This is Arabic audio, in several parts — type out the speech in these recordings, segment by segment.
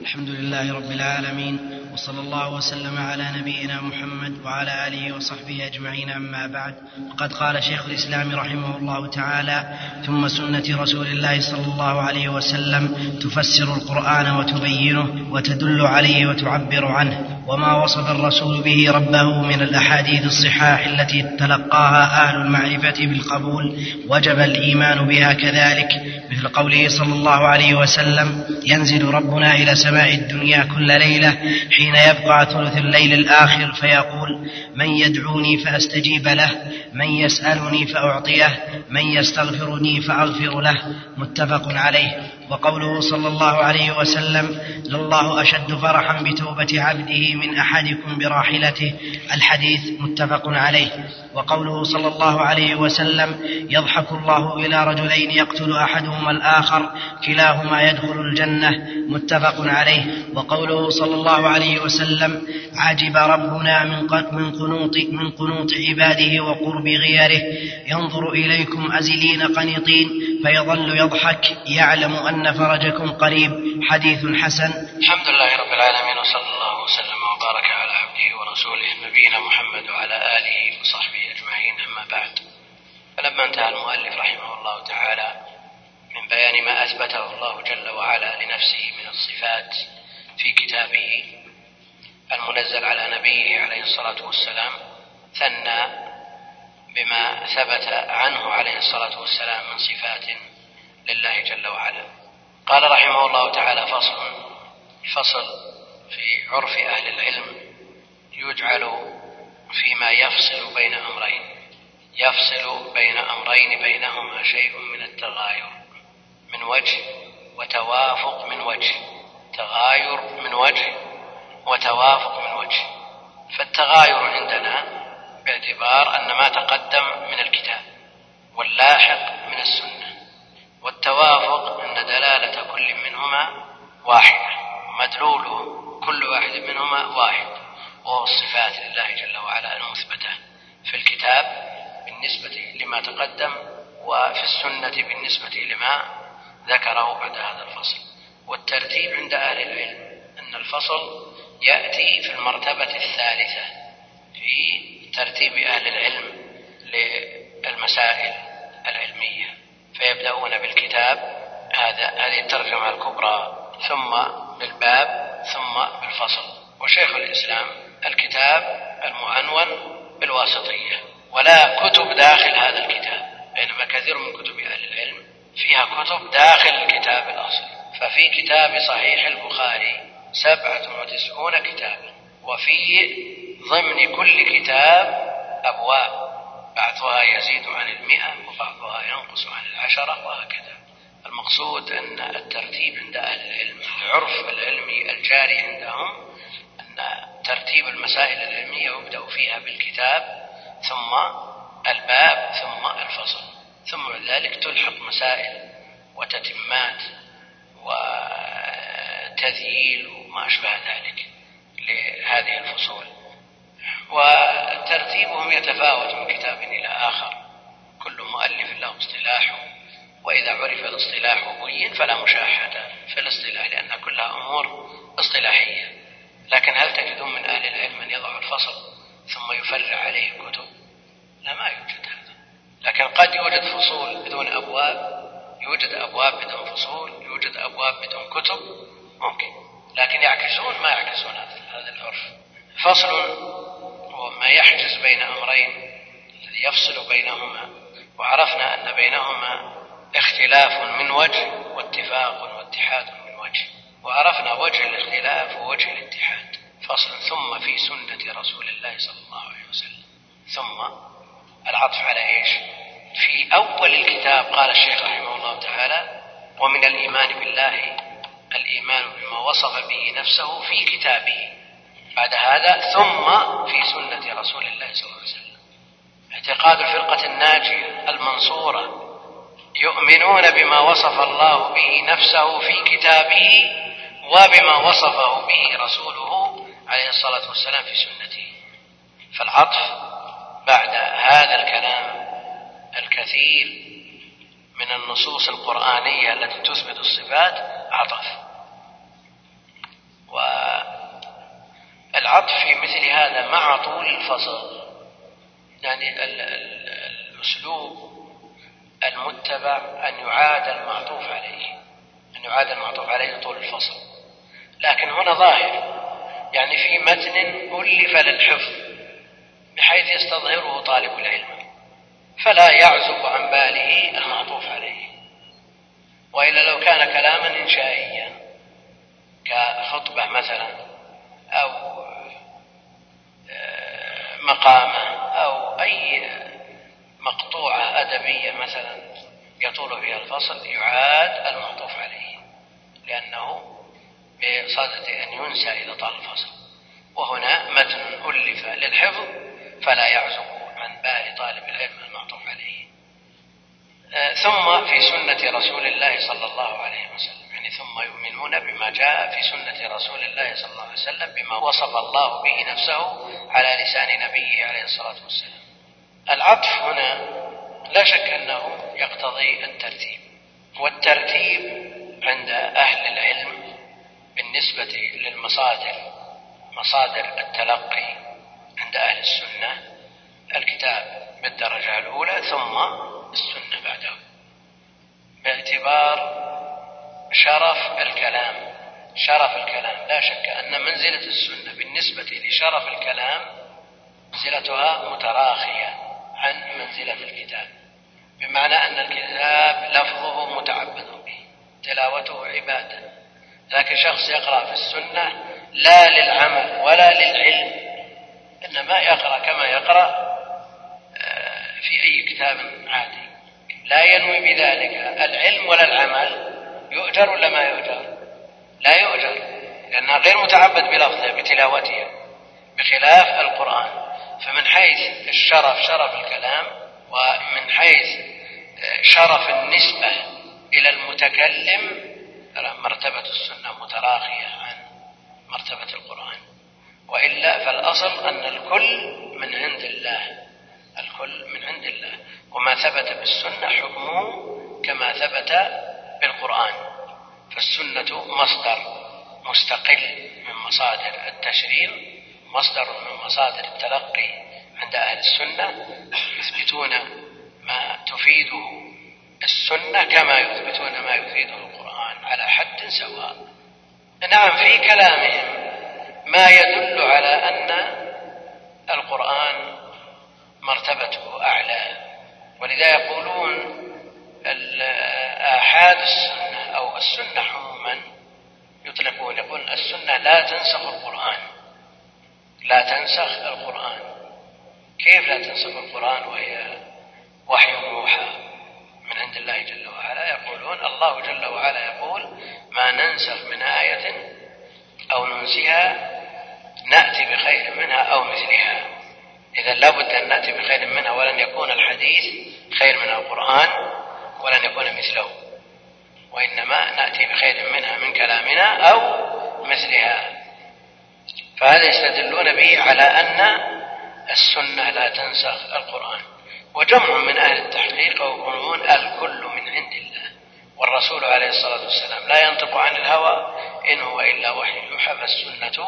الحمد لله رب العالمين وصلى الله وسلم على نبينا محمد وعلى آله وصحبه أجمعين أما بعد. وقد قال شيخ الإسلام رحمه الله تعالى ثم سنة رسول الله صلى الله عليه وسلم تفسر القرآن وتبينه وتدل عليه وتعبر عنه. وما وصف الرسول به ربه من الأحاديث الصحاح التي تلقاها أهل المعرفة بالقبول وجب الإيمان بها كذلك مثل قوله صلى الله عليه وسلم ينزل ربنا إلى سماء الدنيا كل ليلة حين يبقى ثلث الليل الآخر فيقول من يدعوني فأستجيب له من يسألني فأعطيه من يستغفرني فأغفر له متفق عليه. وقوله صلى الله عليه وسلم لله أشد فرحا بتوبة عبده من أحدكم براحلته. الحديث متفق عليه. وقوله صلى الله عليه وسلم يضحك الله إلى رجلين يقتل أحدهما الآخر كلاهما يدخل الجنة. متفق عليه. وقوله صلى الله عليه وسلم عجب ربنا من من قنوط من قنوط عباده وقرب غيره ينظر إليكم أزلين قنيطين فيظل يضحك يعلم أن فرجكم قريب. حديث حسن. الحمد لله رب العالمين وصلى الله وسلم وبارك على عبده ورسوله نبينا محمد وعلى آله وصحبه أجمعين أما بعد. فلما انتهى المؤلف رحمه الله تعالى من بيان ما أثبته الله جل وعلا لنفسه من الصفات في كتابه المنزل على نبيه عليه الصلاة والسلام ثنى بما ثبت عنه عليه الصلاة والسلام من صفات لله جل وعلا. قال رحمه الله تعالى فصل الفصل في عرف أهل العلم يجعل فيما يفصل بين أمرين. يفصل بين أمرين بينهما شيء من التغاير من وجه وتوافق من وجه. تغاير من وجه وتوافق من وجه. فالتغاير عندنا باعتبار أن ما تقدم من الكتاب واللاحق من السنة والتوافق أن دلالة كل منهما واحدة ومدلوله كل واحد منهما واحد وهو الصفات لله جل وعلا المثبتة في الكتاب بالنسبة لما تقدم وفي السنة بالنسبة لما ذكره بعد هذا الفصل والترتيب عند أهل العلم أن الفصل يأتي في المرتبة الثالثة في ترتيب أهل العلم للمسائل العلمية فيبدأون بالكتاب هذا هذه الترجمة الكبرى ثم بالباب ثم بالفصل. وشيخ الإسلام الكتاب المعنون بالواسطية ولا كتب داخل هذا الكتاب بينما كثير من كتب أهل العلم فيها كتب داخل الكتاب الأصلي. ففي كتاب صحيح البخاري سبعة وتسعون كتابا وفي ضمن كل كتاب أبواب. بعضها يزيد عن المئة وبعضها ينقص عن العشرة وهكذا. المقصود أن الترتيب عند أهل العلم العرف العلمي الجاري عندهم أن ترتيب المسائل العلمية يبدأ فيها بالكتاب ثم الباب ثم الفصل. ثم بعد ذلك تلحق مسائل وتتمات وتذييل وما أشبه ذلك لهذه الفصول. وترتيبهم يتفاوت من كتاب إلى آخر. كل مؤلف له اصطلاحه وإذا عرف الاصطلاح بين فلا مشاحة في الاصطلاح لأن كلها أمور اصطلاحية. لكن هل تجدون من أهل العلم من يضع الفصل ثم يفرع عليه كتب لا ما يوجد هذا. لكن قد يوجد فصول بدون أبواب. يوجد أبواب بدون فصول يوجد أبواب بدون كتب. ممكن. لكن يعكسون ما يعكسون هذا العرف. فصل هو ما يحجز بين أمرين الذي يفصل بينهما. وعرفنا أن بينهما اختلاف من وجه واتفاق واتحاد من وجه. وعرفنا وجه الاختلاف ووجه الاتحاد. فصل. ثم في سنة رسول الله صلى الله عليه وسلم. ثم العطف على إيش؟ في أول الكتاب قال الشيخ رحمه الله تعالى ومن الإيمان بالله الإيمان بما وصف به نفسه في كتابه. بعد هذا ثم في سنة رسول الله صلى الله عليه وسلم. اعتقاد الفرقة الناجية المنصورة يؤمنون بما وصف الله به نفسه في كتابه وبما وصفه به رسوله عليه الصلاة والسلام في سنته. فالعطف بعد هذا الكلام الكثير من النصوص القرآنية التي تثبت الصفات عطف. العطف في مثل هذا مع طول الفصل. يعني الأسلوب المتبع أن يعاد المعطوف عليه أن يعاد المعطوف عليه طول الفصل. لكن هنا ظاهر يعني في متن ألف للحفظ بحيث يستظهره طالب العلم فلا يعزب عن باله المعطوف عليه. وإلا لو كان كلاما إنشائيا كخطبة مثلا أو مقامة أو أي مقطوعة أدبية مثلا يطول فيها الفصل يعاد المعطوف عليه لأنه بصدد أن ينسى إذا طال الفصل. وهنا متن ألف للحفظ فلا يعزب عن بال طالب العلم المعطوف عليه. آه، ثم في سنة رسول الله صلى الله عليه وسلم. ثم يؤمنون بما جاء في سنة رسول الله صلى الله عليه وسلم بما وصف الله به نفسه على لسان نبيه عليه الصلاة والسلام. العطف هنا لا شك أنه يقتضي الترتيب والترتيب عند أهل العلم بالنسبة للمصادر مصادر التلقي عند أهل السنة الكتاب بالدرجة الأولى ثم السنة بعده. باعتبار شرف الكلام. شرف الكلام. لا شك أن منزلة السنة بالنسبة لشرف الكلام منزلتها متراخية عن منزلة الكتاب. بمعنى أن الكتاب لفظه متعبد به تلاوته عبادة. لكن شخص يقرأ في السنة لا للعمل ولا للعلم إنما يقرأ كما يقرأ آه، في أي كتاب عادي. لا ينوي بذلك العلم ولا العمل يؤجر ولا ما يؤجر؟ لا يؤجر لأنها غير متعبد بلفظه بتلاوته بخلاف القرآن. فمن حيث الشرف شرف الكلام ومن حيث آه، شرف النسبة إلى المتكلم مرتبة السنة متراخية عن مرتبة القرآن. وإلا فالأصل أن الكل من عند الله الكل من عند الله. وما ثبت بالسنة حكمه كما ثبت بالقرآن فالسنة مصدر مستقل من مصادر التشريع مصدر من مصادر التلقي عند أهل السنة يثبتون ما تفيده السنة كما يثبتون ما يفيده القرآن على حد سواء. نعم في كلامهم ما يدل على أن القرآن مرتبته أعلى. ولذا يقولون آحاد السنة أو السنة عموما يطلقون. يقول السنة لا تنسخ القرآن. لا تنسخ القرآن. كيف لا تنسخ القرآن وهي وحي موحى من عند الله جل وعلا؟ يقولون الله جل وعلا يقول ما ننسخ من آية أو ننسها نأتي بخير منها أو مثلها. إذا لابد أن نأتي بخير منها ولن يكون الحديث خير من القرآن. ولن يكون مثله. وإنما نأتي بخير منها من كلامنا أو مثلها. فهذا يستدلون به على أن السنة لا تنسخ القرآن. وجمع من أهل التحقيق يقولون الكل من عند الله. والرسول عليه الصلاة والسلام لا ينطق عن الهوى إن هو إلا وحي يوحى فالسنة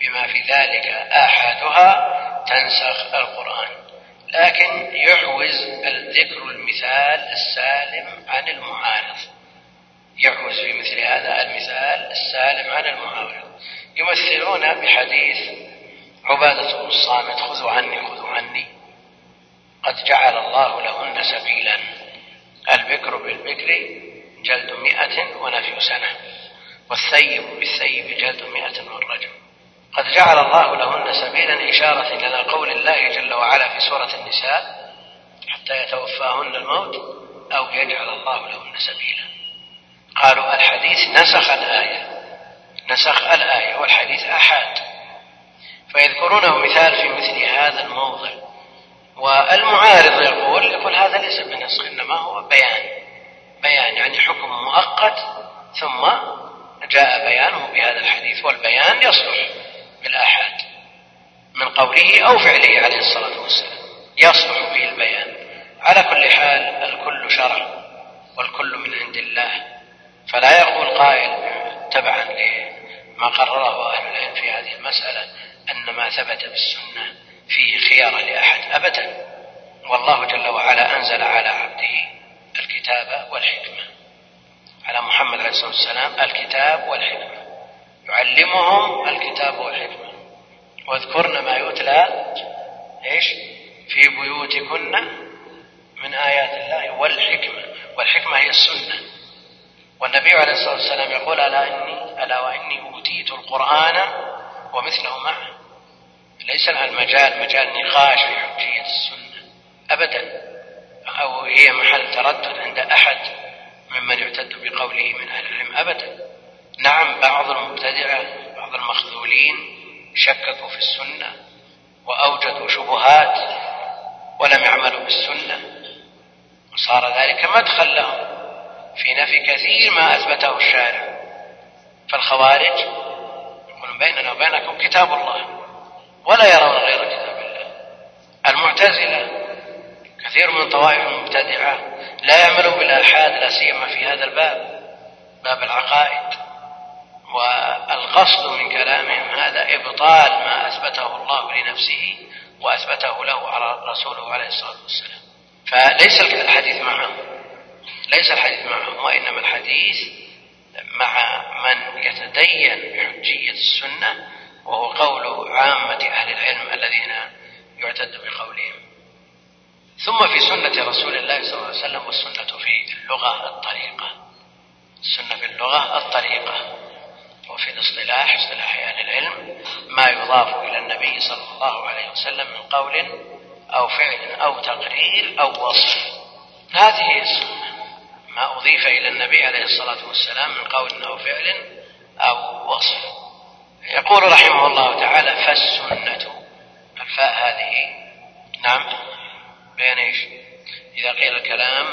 بما في ذلك آحادها تنسخ القرآن. لكن يعوز الذكر المثال السالم عن المعارض. يعوز في مثل هذا المثال السالم عن المعارض. يمثلون بحديث عبادة بن الصامت خذوا عني خذوا عني قد جعل الله لهن سبيلا. البكر بالبكر جلد مئة ونفي سنة والثيب بالثيب جلد مئة والرجم. قد جعل الله لهن سبيلا إشارة إلى قول الله جل وعلا في سورة النساء حتى يتوفاهن الموت أو يجعل الله لهن سبيلا. قالوا الحديث نسخ الآية نسخ الآية والحديث أحاد. فيذكرونه مثال في مثل هذا الموضع. والمعارض يقول يقول هذا ليس بنسخ إنما هو بيان. بيان يعني حكم مؤقت ثم جاء بيانه بهذا الحديث والبيان يصلح. بالآحاد من قوله أو فعله عليه الصلاة والسلام. يصلح به البيان. على كل حال الكل شرع والكل من عند الله. فلا يقول قائل تبعا لما قرره أهل العلم في هذه المسألة أن ما ثبت بالسنة فيه خيار لأحد أبدا. والله جل وعلا أنزل على عبده الكتاب والحكمة. على محمد عليه الصلاة والسلام الكتاب والحكمة. يعلمهم الكتاب والحكمة. واذكرن ما يتلى إيش؟ في بيوتكن من آيات الله والحكمة. والحكمة هي السنة. والنبي عليه الصلاة والسلام يقول ألا إني ألا وإني أوتيت القرآن ومثله معه. ليس المجال مجال نقاش في حجية السنة. أبدا. أو هي محل تردد عند أحد ممن يعتد بقوله من أهل العلم. أبدا. نعم بعض المبتدعة بعض المخذولين شككوا في السنة وأوجدوا شبهات ولم يعملوا بالسنة. وصار ذلك مدخل لهم في نفي كثير ما أثبته الشارع. فالخوارج يقولون بيننا وبينكم كتاب الله ولا يرون غير كتاب الله. المعتزلة كثير من طوائف المبتدعة لا يعملون بالآحاد لا سيما في هذا الباب باب العقائد. والقصد من كلامهم هذا إبطال ما أثبته الله لنفسه وأثبته له على رسوله عليه الصلاة والسلام. فليس الحديث معهم. ليس الحديث معهم وإنما الحديث مع من يتدين بحجية السنة وهو قول عامة أهل العلم الذين يعتد بقولهم. ثم في سنة رسول الله صلى الله عليه وسلم والسنة في اللغة الطريقة. السنة في اللغة الطريقة. وفي الاصطلاح اصطلاح أهل العلم ما يضاف إلى النبي صلى الله عليه وسلم من قول أو فعل أو تقرير أو وصف. هذه السنة. ما أضيف إلى النبي عليه الصلاة والسلام من قول أو فعل أو وصف. يقول رحمه الله تعالى فالسنة. الفاء هذه. نعم. بين إيش؟ إذا قيل الكلام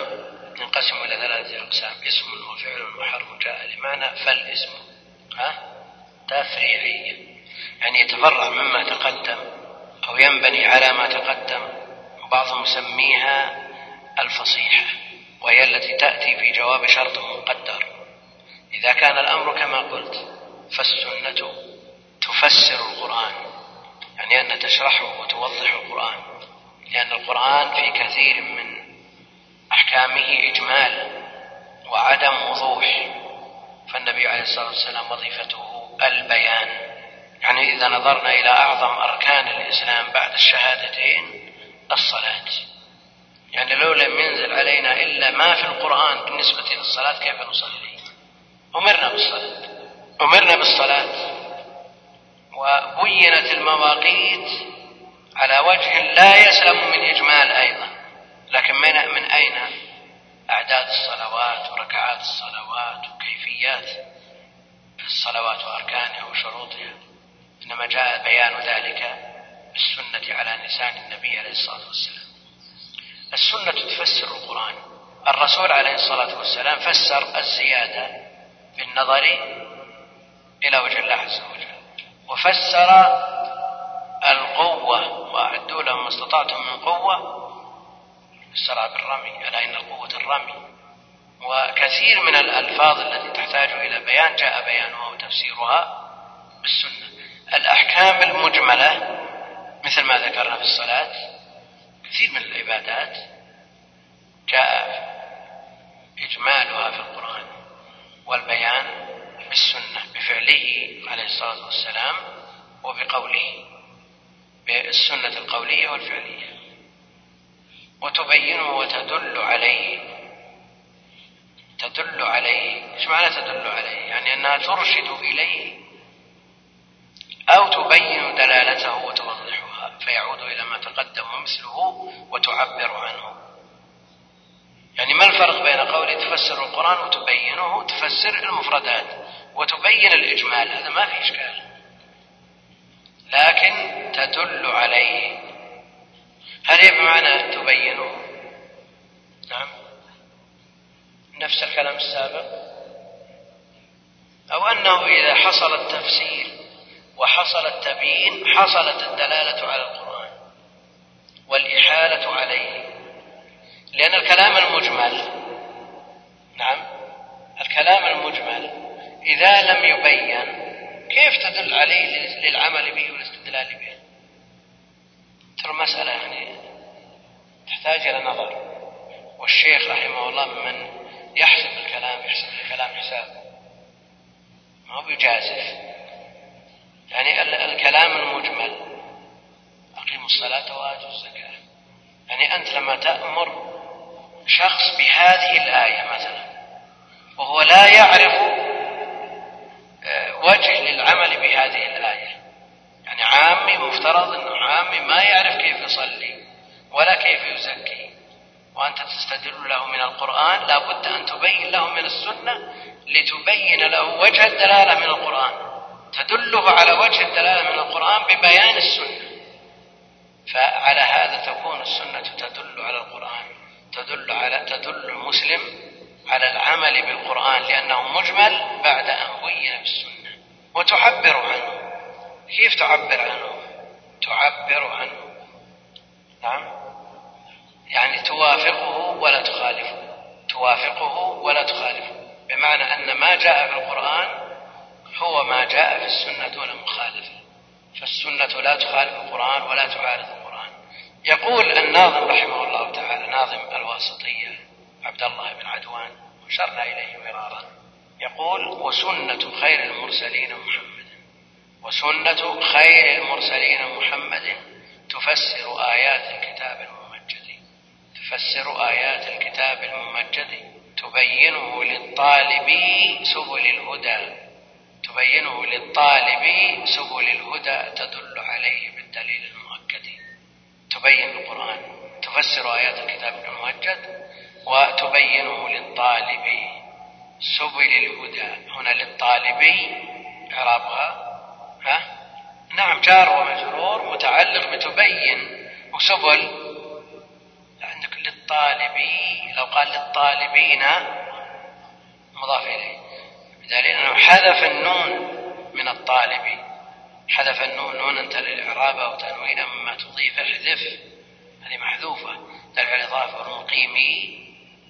ينقسم إلى ثلاثة أقسام اسم وفعل وحرف جاء لمعنى فالاسم. ها؟ تفريعية يعني يتفرع مما تقدم أو ينبني على ما تقدم. وبعضهم يسميها الفصيحة وهي التي تأتي في جواب شرط مقدر. إذا كان الأمر كما قلت فالسنة تفسر القرآن. يعني أن تشرحه وتوضح القرآن. لأن القرآن في كثير من أحكامه إجمال وعدم وضوح. فالنبي عليه الصلاة والسلام وظيفته البيان. يعني إذا نظرنا إلى أعظم أركان الإسلام بعد الشهادتين الصلاة. يعني لو لم ينزل علينا إلا ما في القرآن بالنسبة للصلاة كيف نصلي؟ أمرنا بالصلاة. أمرنا بالصلاة. وبينت المواقيت على وجه لا يسلم من إجمال أيضا. لكن من, أين؟ أعداد الصلوات وركعات الصلوات وكيفيات الصلوات وأركانها وشروطها إنما جاء بيان ذلك بالسنة على لسان النبي عليه الصلاة والسلام. السنة تفسر القرآن. الرسول عليه الصلاة والسلام فسر الزيادة بالنظر إلى وجه الله عز وجل وفسر القوة وأعدوا لهم ما استطعتم من قوة فسرها بالرمي ألا إن القوة الرمي. وكثير من الألفاظ التي تحتاج إلى بيان جاء بيانها وتفسيرها بالسنة. الأحكام المجملة مثل ما ذكرنا في الصلاة كثير من العبادات جاء إجمالها في القرآن والبيان بالسنة بفعله عليه الصلاة والسلام وبقوله بالسنة القولية والفعلية. وتبينه وتدل عليه. تدل عليه. إيش معنى تدل عليه؟ يعني أنها ترشد إليه أو تبين دلالته وتوضحها فيعود إلى ما تقدم ومثله وتعبر عنه. يعني ما الفرق بين قوله تفسر القرآن وتبينه؟ تفسر المفردات وتبين الإجمال هذا ما في إشكال. لكن تدل عليه. هل هي بمعنى تبينه؟ نعم. نفس الكلام السابق. أو أنه إذا حصل التفسير وحصل التبيين حصلت الدلالة على القرآن والإحالة عليه لأن الكلام المجمل نعم الكلام المجمل إذا لم يبين كيف تدل عليه للعمل به والاستفادة الاستدلال به؟ ترى المسألة يعني تحتاج إلى نظر. والشيخ رحمه الله ممن يحسب الكلام يحسب الكلام حساب. ما هو بيجازف يعني الكلام المجمل. أقيموا الصلاة وآتوا الزكاة. يعني أنت لما تأمر شخص بهذه الآية مثلا وهو لا يعرف آه، وجه للعمل بهذه الآية يعني عامي مفترض أنه عامي ما يعرف كيف يصلي ولا كيف يزكي. وأنت تستدل له من القرآن لا بد أن تبين له من السنة لتبين له وجه الدلالة من القرآن. تدله على وجه الدلالة من القرآن ببيان السنة. فعلى هذا تكون السنة تدل على القرآن. تدل على تدل المسلم على العمل بالقرآن لأنه مجمل بعد أن بين بالسنة. وتعبر عنه. كيف تعبر عنه؟ تعبر عنه. نعم. يعني توافقه ولا تخالفه. توافقه ولا تخالفه. بمعنى أن ما جاء في القرآن هو ما جاء في السنة دون مخالفة. فالسنة لا تخالف القرآن ولا تعارض القرآن. يقول الناظم رحمه الله تعالى ناظم الواسطية عبد الله بن عدوان وشرنا إليه مرارا. يقول وسنة خير المرسلين محمد وسنة خير المرسلين محمد تفسر آيات الكتاب الممجد. تفسر آيات الكتاب الممجد. تبينه للطالب سبل الهدى. تبينه للطالب سبل الهدى تدل عليه بالدليل المؤكد. تبين القرآن. تفسر آيات الكتاب الممجد. وتبينه للطالب سبل الهدى. هنا للطالب إعرابها. ها؟ نعم جار ومجرور متعلق بتبين. وسبل عندك للطالبي لو قال للطالبين مضاف إليه. بدليل أنه حذف النون من الطالب حذف النون نون أنت للإعراب أو تنوين مما تضيف احذف هذه محذوفة. على الإضافة والمقيمي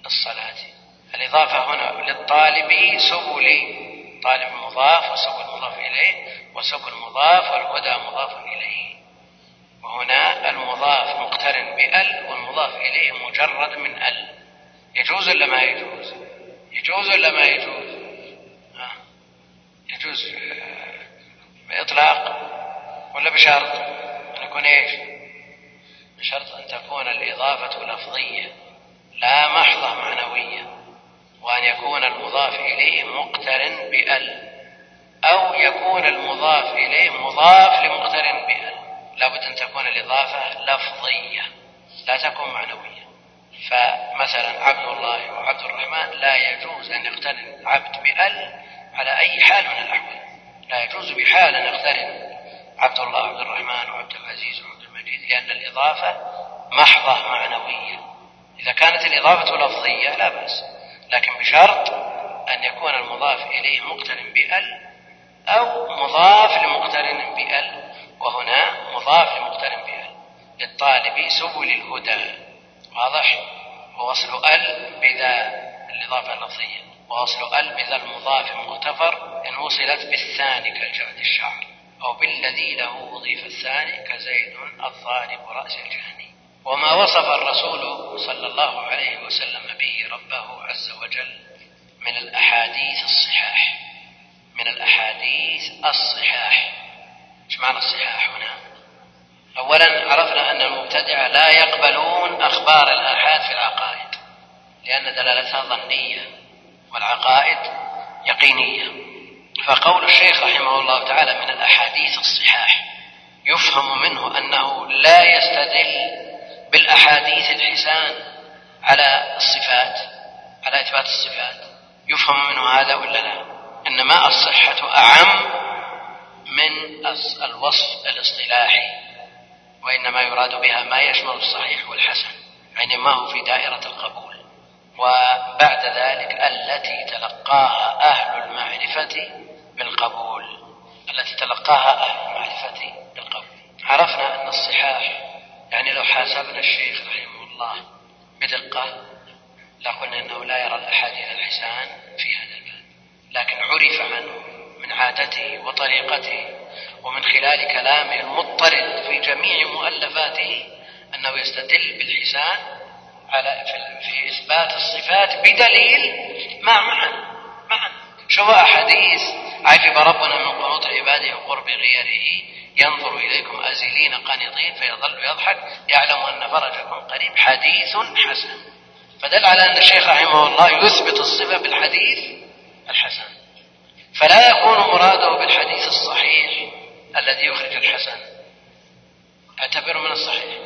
الصلاة. الإضافة هنا للطالب سبل طالب مضاف وسبل مضاف إليه. وسبل مضاف والهدى مضاف إليه. وهنا المضاف مقترن بأل والمضاف إليه مجرد من أل. يجوز ولا ما يجوز؟ يجوز ولا ما يجوز؟ يجوز بإطلاق ولا بشرط؟ أن يكون إيش؟ بشرط أن تكون الإضافة لفظية لا محضة معنوية وأن يكون المضاف إليه مقترن بأل. أو يكون المضاف إليه مضاف لمقترن بأل لابد أن تكون الإضافة لفظية لا تكون معنوية. فمثلا عبد الله وعبد الرحمن لا يجوز أن يقترن عبد بأل على أي حال من الأحوال. لا يجوز بحال أن يقترن عبد الله وعبد الرحمن وعبد العزيز وعبد المجيد لأن الإضافة محضة معنوية. إذا كانت الإضافة لفظية لا بأس لكن بشرط أن يكون المضاف إليه مقترن بأل أو مضاف لمقترن بأل وهنا مضاف لمقترن بأل للطالب سبل الهدى. واضح؟ ووصل أل بذا الإضافة اللفظية. وأصل أل بذا المضاف مغتفر إن وصلت بالثاني كالجعد الشعر. أو بالذي له أضيف الثاني كزيد الضارب رأس الجهني. وما وصف الرسول صلى الله عليه وسلم به ربه عز وجل من الأحاديث الصحاح. من الأحاديث الصحاح. إيش معنى الصحاح هنا؟ أولا عرفنا أن المبتدعة لا يقبلون أخبار الآحاد في العقائد لأن دلالتها ظنية والعقائد يقينية. فقول الشيخ رحمه الله تعالى من الأحاديث الصحاح يفهم منه أنه لا يستدل بالأحاديث الحسان على الصفات على إثبات الصفات. يفهم منه هذا ولا لا؟ إنما الصحة أعم من الوصف الاصطلاحي وإنما يراد بها ما يشمل الصحيح والحسن يعني ما هو في دائرة القبول. وبعد ذلك التي تلقاها أهل المعرفة بالقبول. التي تلقاها أهل المعرفة بالقبول. عرفنا أن الصحاح يعني لو حاسبنا الشيخ رحمه الله بدقة لقلنا أنه لا يرى الأحاديث الحسان في هذا الباب لكن عرف عنه من عادته وطريقته ومن خلال كلامه المضطرد في جميع مؤلفاته أنه يستدل بالحسان على في إثبات الصفات بدليل مع معا معا شو أحاديث عجب ربنا من قنوط عباده وقرب غيره. ينظر إليكم أزلين قانطين فيظل يضحك. يعلم أن فرجكم قريب. حديث حسن. فدل على أن الشيخ رحمه الله يثبت الصفة بالحديث. الحسن. فلا يكون مراده بالحديث الصحيح الذي يخرج الحسن. اعتبره من الصحيح.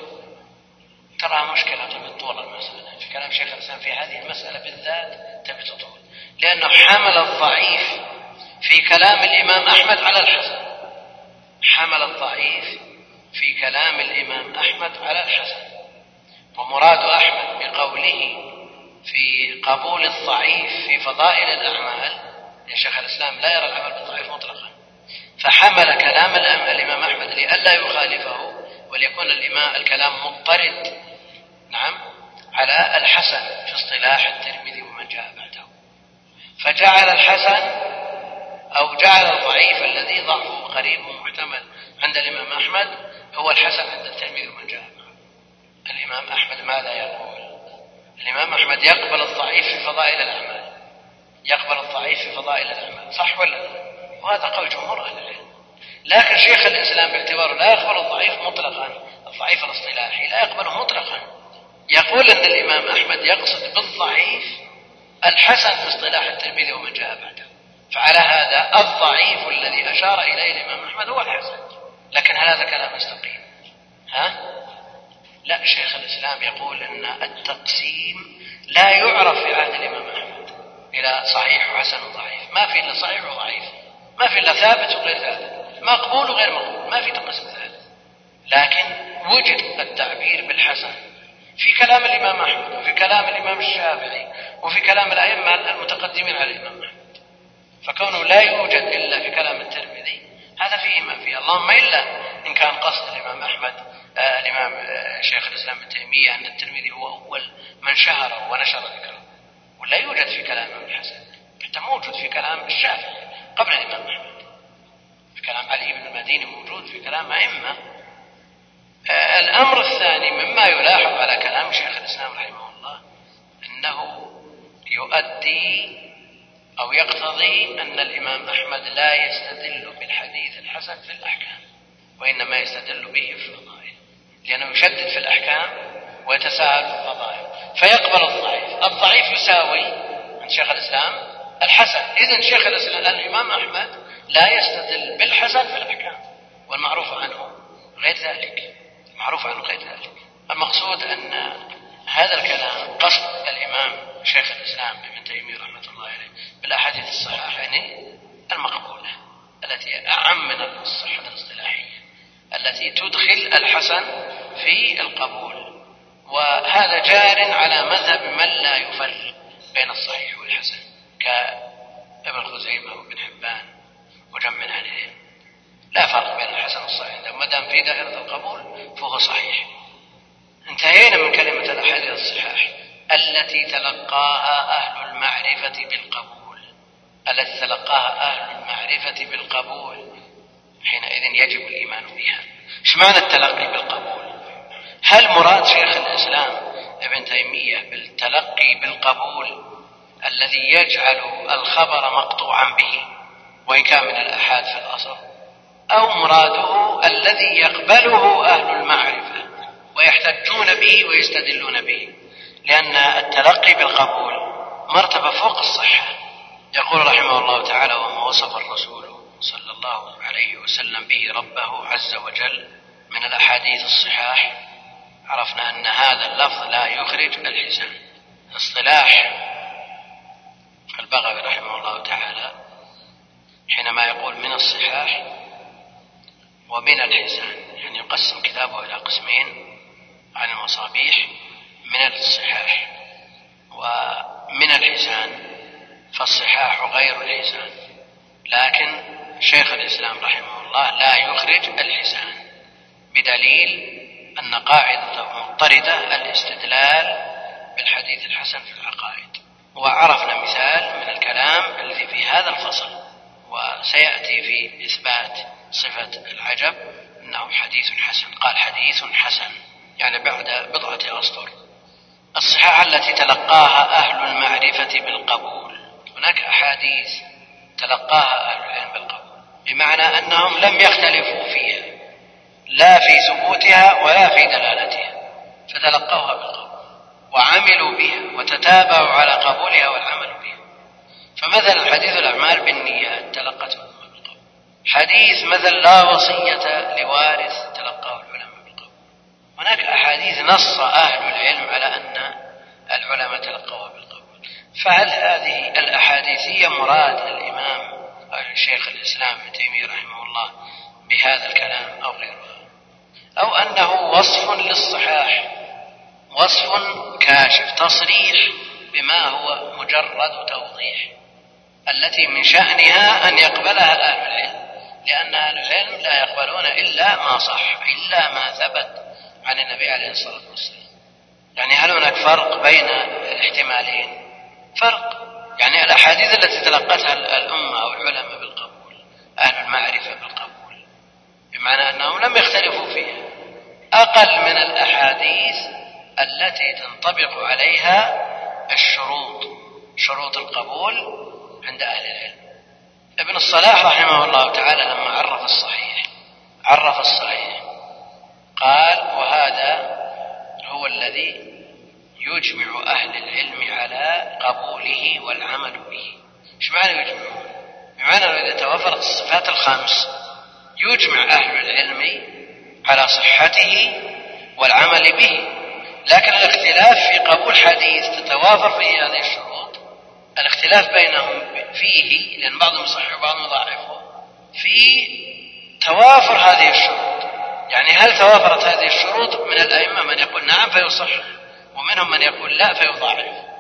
ترى مشكلة طول المسألة. في كلام شيخ الإسلام في هذه المسألة بالذات تبي تطول. لأنه حمل الضعيف في كلام الإمام أحمد على الحسن. حمل الضعيف في كلام الإمام أحمد على الحسن. ومراد أحمد بقوله في قبول الضعيف في فضائل الأعمال. يا شيخ الإسلام لا يرى العمل بالضعيف مطلقا. فحمل كلام الإمام أحمد لئلا يخالفه وليكون الإمام الكلام مضطرد. نعم على الحسن في اصطلاح الترمذي ومن جاء بعده. فجعل الحسن أو جعل الضعيف الذي ضعفه قريب ومحتمل عند الإمام أحمد هو الحسن عند الترمذي ومن جاء معه الإمام أحمد ماذا يقول؟ الإمام أحمد يقبل الضعيف في فضائل الأعمال. يقبل الضعيف في فضائل الأعمال. صح ولا لا؟ وهذا قول جمهور أهل العلم. لكن شيخ الإسلام باعتباره لا يقبل الضعيف مطلقا. الضعيف الاصطلاحي لا يقبله مطلقا. يقول أن الإمام أحمد يقصد بالضعيف الحسن في اصطلاح الترمذي ومن جاء بعده. فعلى هذا الضعيف الذي أشار إليه الإمام أحمد هو الحسن. لكن هل هذا كلام مستقيم؟ ها؟ لا شيخ الإسلام يقول أن التقسيم لا يعرف في عهد الإمام أحمد إلى صحيح وحسن وضعيف. ما في إلا صحيح وضعيف. ما في إلا ثابت وغير ثابت. مقبول وغير مقبول. ما في تقسيم ثالث لكن وجد التعبير بالحسن في كلام الإمام أحمد وفي كلام الإمام الشافعي وفي كلام الأئمة المتقدمين على الإمام أحمد. فكونه لا يوجد إلا في كلام الترمذي هذا فيه ما فيه. اللهم إلا إن كان قصد الإمام أحمد الإمام آه شيخ الإسلام ابن تيمية أن الترمذي هو أول من شهره ونشر ذكره. ولا يوجد في كلام ابن الحسن. حتى موجود في كلام الشافعي قبل الإمام أحمد. في كلام علي بن المديني موجود في كلام أئمة. آه الأمر الثاني مما يلاحظ على كلام شيخ الإسلام رحمه الله أنه يؤدي أو يقتضي أن الإمام أحمد لا يستدل بالحديث الحسن في الأحكام وإنما يستدل به في الفضائل لأنه يشدد في الأحكام ويتساهل في الفضائل فيقبل الضعيف. الضعيف يساوي عند شيخ الإسلام الحسن. إذا شيخ الإسلام الإمام أحمد لا يستدل بالحسن في الأحكام والمعروف عنه غير ذلك. معروف عنه غير ذلك. المقصود أن هذا الكلام قصد الإمام شيخ الإسلام ابن تيمية رحمة الله عليه بالأحاديث الصحاحة يعني المقبولة التي أعم من الصحة الاصطلاحية التي تدخل الحسن في القبول. وهذا جار على مذهب من لا يفرق بين الصحيح والحسن كابن خزيمة وابن حبان وجمع عليهم لا فرق بين الحسن والصحيح. ما دام في دائرة القبول فهو صحيح. انتهينا من كلمة الأحاديث الصحاح. التي تلقاها أهل المعرفة بالقبول. التي تلقاها أهل المعرفة بالقبول. حينئذ يجب الإيمان بها. إيش معنى التلقي بالقبول؟ هل مراد شيخ الإسلام ابن تيمية بالتلقي بالقبول الذي يجعل الخبر مقطوعا به وإن كان من الأحاد في الأصل؟ أو مراده الذي يقبله أهل المعرفة ويحتجون به ويستدلون به؟ لأن التلقي بالقبول مرتبة فوق الصحة. يقول رحمه الله تعالى وما وصف الرسول صلى الله عليه وسلم به ربه عز وجل من الأحاديث الصحاح عرفنا أن هذا اللفظ لا يخرج الحسان اصطلاح البغوي رحمه الله تعالى حينما يقول من الصحاح ومن الحسان يعني يقسم كتابه إلى قسمين عن المصابيح من الصحاح ومن الحسان فالصحاح غير الحسان لكن شيخ الإسلام رحمه الله لا يخرج الحسان بدليل أن قاعدة مضطردة الاستدلال بالحديث الحسن في العقائد. وعرفنا مثال من الكلام الذي في هذا الفصل وسيأتي في إثبات صفة العجب أنه حديث حسن قال حديث حسن يعني بعد بضعة أسطر. الصحاح التي تلقاها أهل المعرفة بالقبول. هناك أحاديث تلقاها أهل العلم بالقبول بمعنى أنهم لم يختلفوا فيها لا في ثبوتها ولا في دلالتها فتلقوها بالقبول وعملوا بها وتتابعوا على قبولها والعمل بها. فمثلا حديث الأعمال بالنيات تلقته بالقبول. حديث مثل لا وصية لوارث تلقاه العلماء بالقبول. هناك أحاديث نص أهل العلم على أن العلماء تلقوها بالقبول. فهل هذه الأحاديث هي مراد الإمام شيخ الإسلام ابن تيمية رحمه الله بهذا الكلام أو غيره أو أنه وصف للصحاح وصف كاشف تصريح بما هو مجرد توضيح التي من شأنها أن يقبلها أهل العلم لأن أهل العلم لا يقبلون إلا ما صح إلا ما ثبت عن النبي عليه الصلاة والسلام. يعني هل هناك فرق بين الاحتمالين؟ فرق. يعني الأحاديث التي تلقتها الأمة أو العلماء بالقبول أهل المعرفة بالقبول بمعنى أنهم لم يختلفوا فيها. أقل من الأحاديث التي تنطبق عليها الشروط شروط القبول عند أهل العلم. ابن الصلاح رحمه الله تعالى لما عرف الصحيح عرف الصحيح قال وهذا هو الذي يجمع أهل العلم على قبوله والعمل به. إيش معنى يجمعون بمعنى إذا توفرت الصفات الخمس يجمع أهل العلم على صحته والعمل به. لكن الاختلاف في قبول حديث تتوافر فيه هذه الشروط. الاختلاف بينهم فيه لأن بعضهم يصحح وبعضهم يضاعفه في توافر هذه الشروط. يعني هل توافرت هذه الشروط؟ من الأئمة من يقول نعم فيصحح ومنهم من يقول لا فيضاعف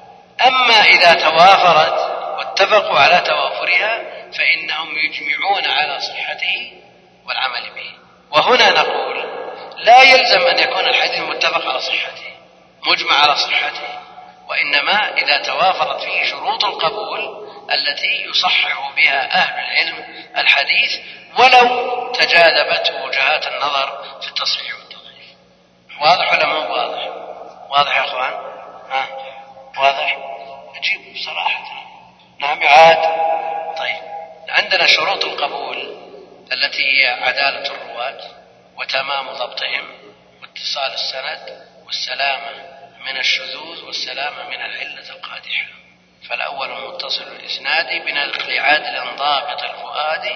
أما إذا توافرت واتفقوا على توافرها فإنهم يجمعون على صحته والعمل به. وهنا نقول لا يلزم أن يكون الحديث متفق على صحته مجمع على صحته وإنما إذا توافرت فيه شروط القبول التي يصحح بها أهل العلم الحديث ولو تجاذبت وجهات النظر في التصحيح والتضعيف واضح ولا مو واضح؟ واضح يا أخوان؟ ها؟ واضح؟ أجيب بصراحة. نعم يعاد. طيب عندنا شروط القبول التي هي عدالة الرواة وتمام ضبطهم واتصال السند والسلامة من الشذوذ والسلامة من العلة القادحة. فالأول متصل الإسناد بنقل عدل ضابط الفؤاد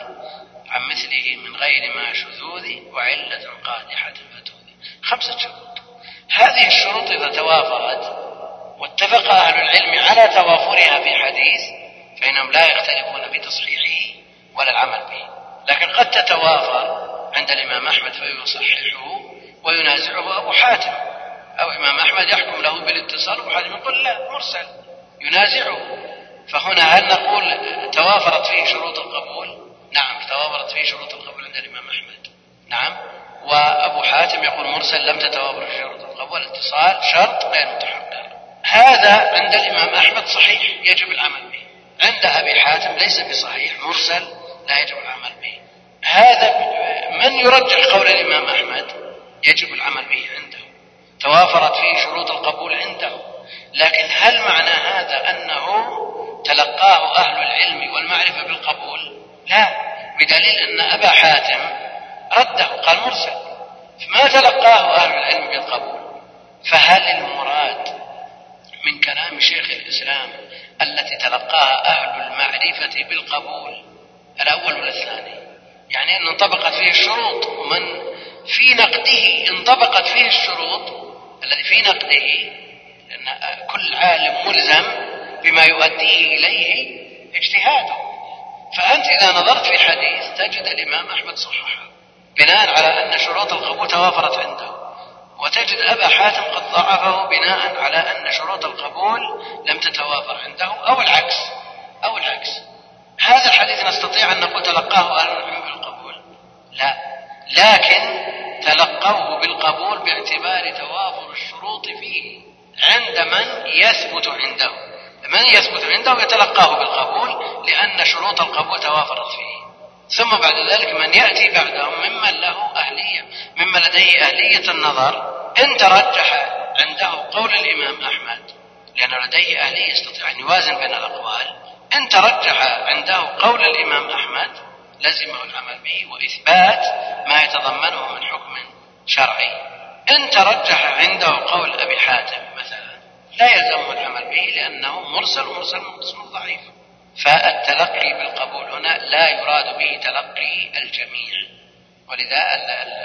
عن مثله من غير ما شذوذ وعلة قادحة فتوذ. خمسة شروط. هذه الشروط إذا توافرت واتفق أهل العلم على توافرها في حديث فإنهم لا يختلفون في تصحيحه ولا العمل به. لكن قد تتوافر عند الإمام أحمد فيصححه وينازعه أبو حاتم. أو إمام أحمد يحكم له بالاتصال أبو حاتم يقول لا مرسل. ينازعه. فهنا هل نقول توافرت فيه شروط القبول؟ نعم توافرت فيه شروط القبول عند الإمام أحمد. نعم. وأبو حاتم يقول مرسل لم تتوافر في شروط القبول. الاتصال شرط غير متحقق. هذا عند الإمام أحمد صحيح يجب العمل به. عند أبي حاتم ليس بصحيح مرسل لا يجب العمل به. هذا من يرجح قول الإمام أحمد؟ يجب العمل به عنده. توافرت فيه شروط القبول عنده. لكن هل معنى هذا أنه تلقاه أهل العلم والمعرفة بالقبول؟ لا. بدليل أن أبا حاتم رده قال مرسل فما تلقاه أهل العلم بالقبول؟ فهل المراد من كلام شيخ الإسلام التي تلقاها أهل المعرفة بالقبول الأول ولا الثاني؟ يعني أن انطبقت فيه الشروط ومن في نقده انطبقت فيه الشروط الذي في نقده لأن كل عالم ملزم بما يؤديه إليه اجتهاده. فأنت إذا نظرت في حديث تجد الإمام أحمد صححه بناء على أن شروط القبول توافرت عنده وتجد أبا حاتم قد ضعفه بناء على أن شروط القبول لم تتوافر عنده أو العكس أو العكس. هذا الحديث نستطيع أن نقول تلقاه أهل العلم بالقبول. لا. لكن تلقوه بالقبول باعتبار توافر الشروط فيه عند من يثبت عنده. من يثبت عنده يتلقاه بالقبول لأن شروط القبول توافرت فيه. ثم بعد ذلك من يأتي بعدهم ممن له أهلية ممن لديه أهلية النظر. إن ترجح عنده قول الإمام أحمد لأنه لديه أهلية يستطيع أن يوازن بين الأقوال إن ترجح عنده قول الإمام أحمد لزمه العمل به وإثبات ما يتضمنه من حكم شرعي. إن ترجح عنده قول أبي حاتم مثلا لا يلزمه العمل به لأنه مرسل مرسل مرسل ضعيف. فالتلقي بالقبول هنا لا يراد به تلقي الجميع. ولذا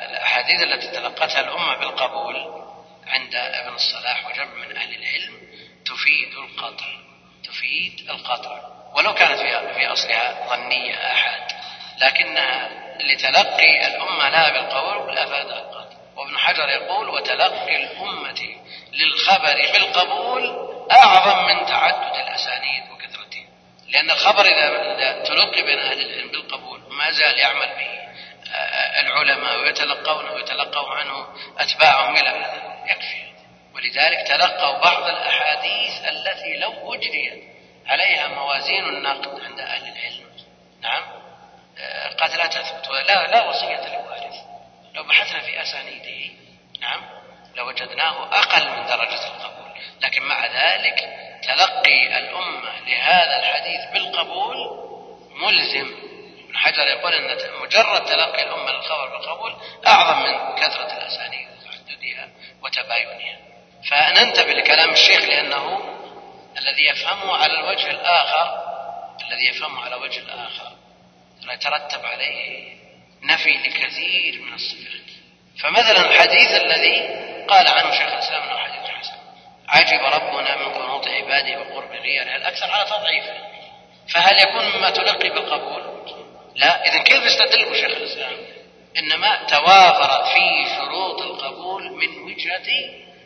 الأحاديث التي تلقتها الأمة بالقبول عند ابن الصلاح وجمع من أهل العلم تفيد القطع تفيد القطع. ولو كانت في في أصلها ظنية آحاد لكنها لتلقي الأمة لها بالقبول أفادها القطع وابن حجر يقول وتلقي الأمة للخبر بالقبول أعظم من تعدد الأسانيد وكثرتها. لأن الخبر إذا تلقي بين أهل العلم بالقبول وما زال يعمل به العلماء ويتلقونه ويتلقوا عنه أتباعهم إلى هذا يكفي. ولذلك تلقوا بعض الأحاديث التي لو أجريت عليها موازين النقد عند أهل العلم. نعم. قد لا تثبت لا لا وصية للوارث. لو بحثنا في أسانيده نعم لوجدناه أقل من درجة القبول. لكن مع ذلك تلقي الأمة لهذا الحديث بالقبول ملزم. ابن حجر يقول أن مجرد تلقي الأمة للخبر بالقبول أعظم من كثرة الأسانيد وتعددها وتباينها. فننتبه لكلام الشيخ لأنه الذي يفهمه على الوجه الآخر الذي يفهمه على وجه الآخر يترتب عليه نفي لكثير من الصفات. فمثلا الحديث الذي قال عنه شيخ الإسلام أنه حديث حسن. عجب ربنا من قنوط عباده وقرب غيره الأكثر على تضعيفه فهل يكون مما تلقي بالقبول؟ لا. إذا كيف يستدل شيخ الإسلام؟ إنما توافرت فيه شروط القبول من وجهة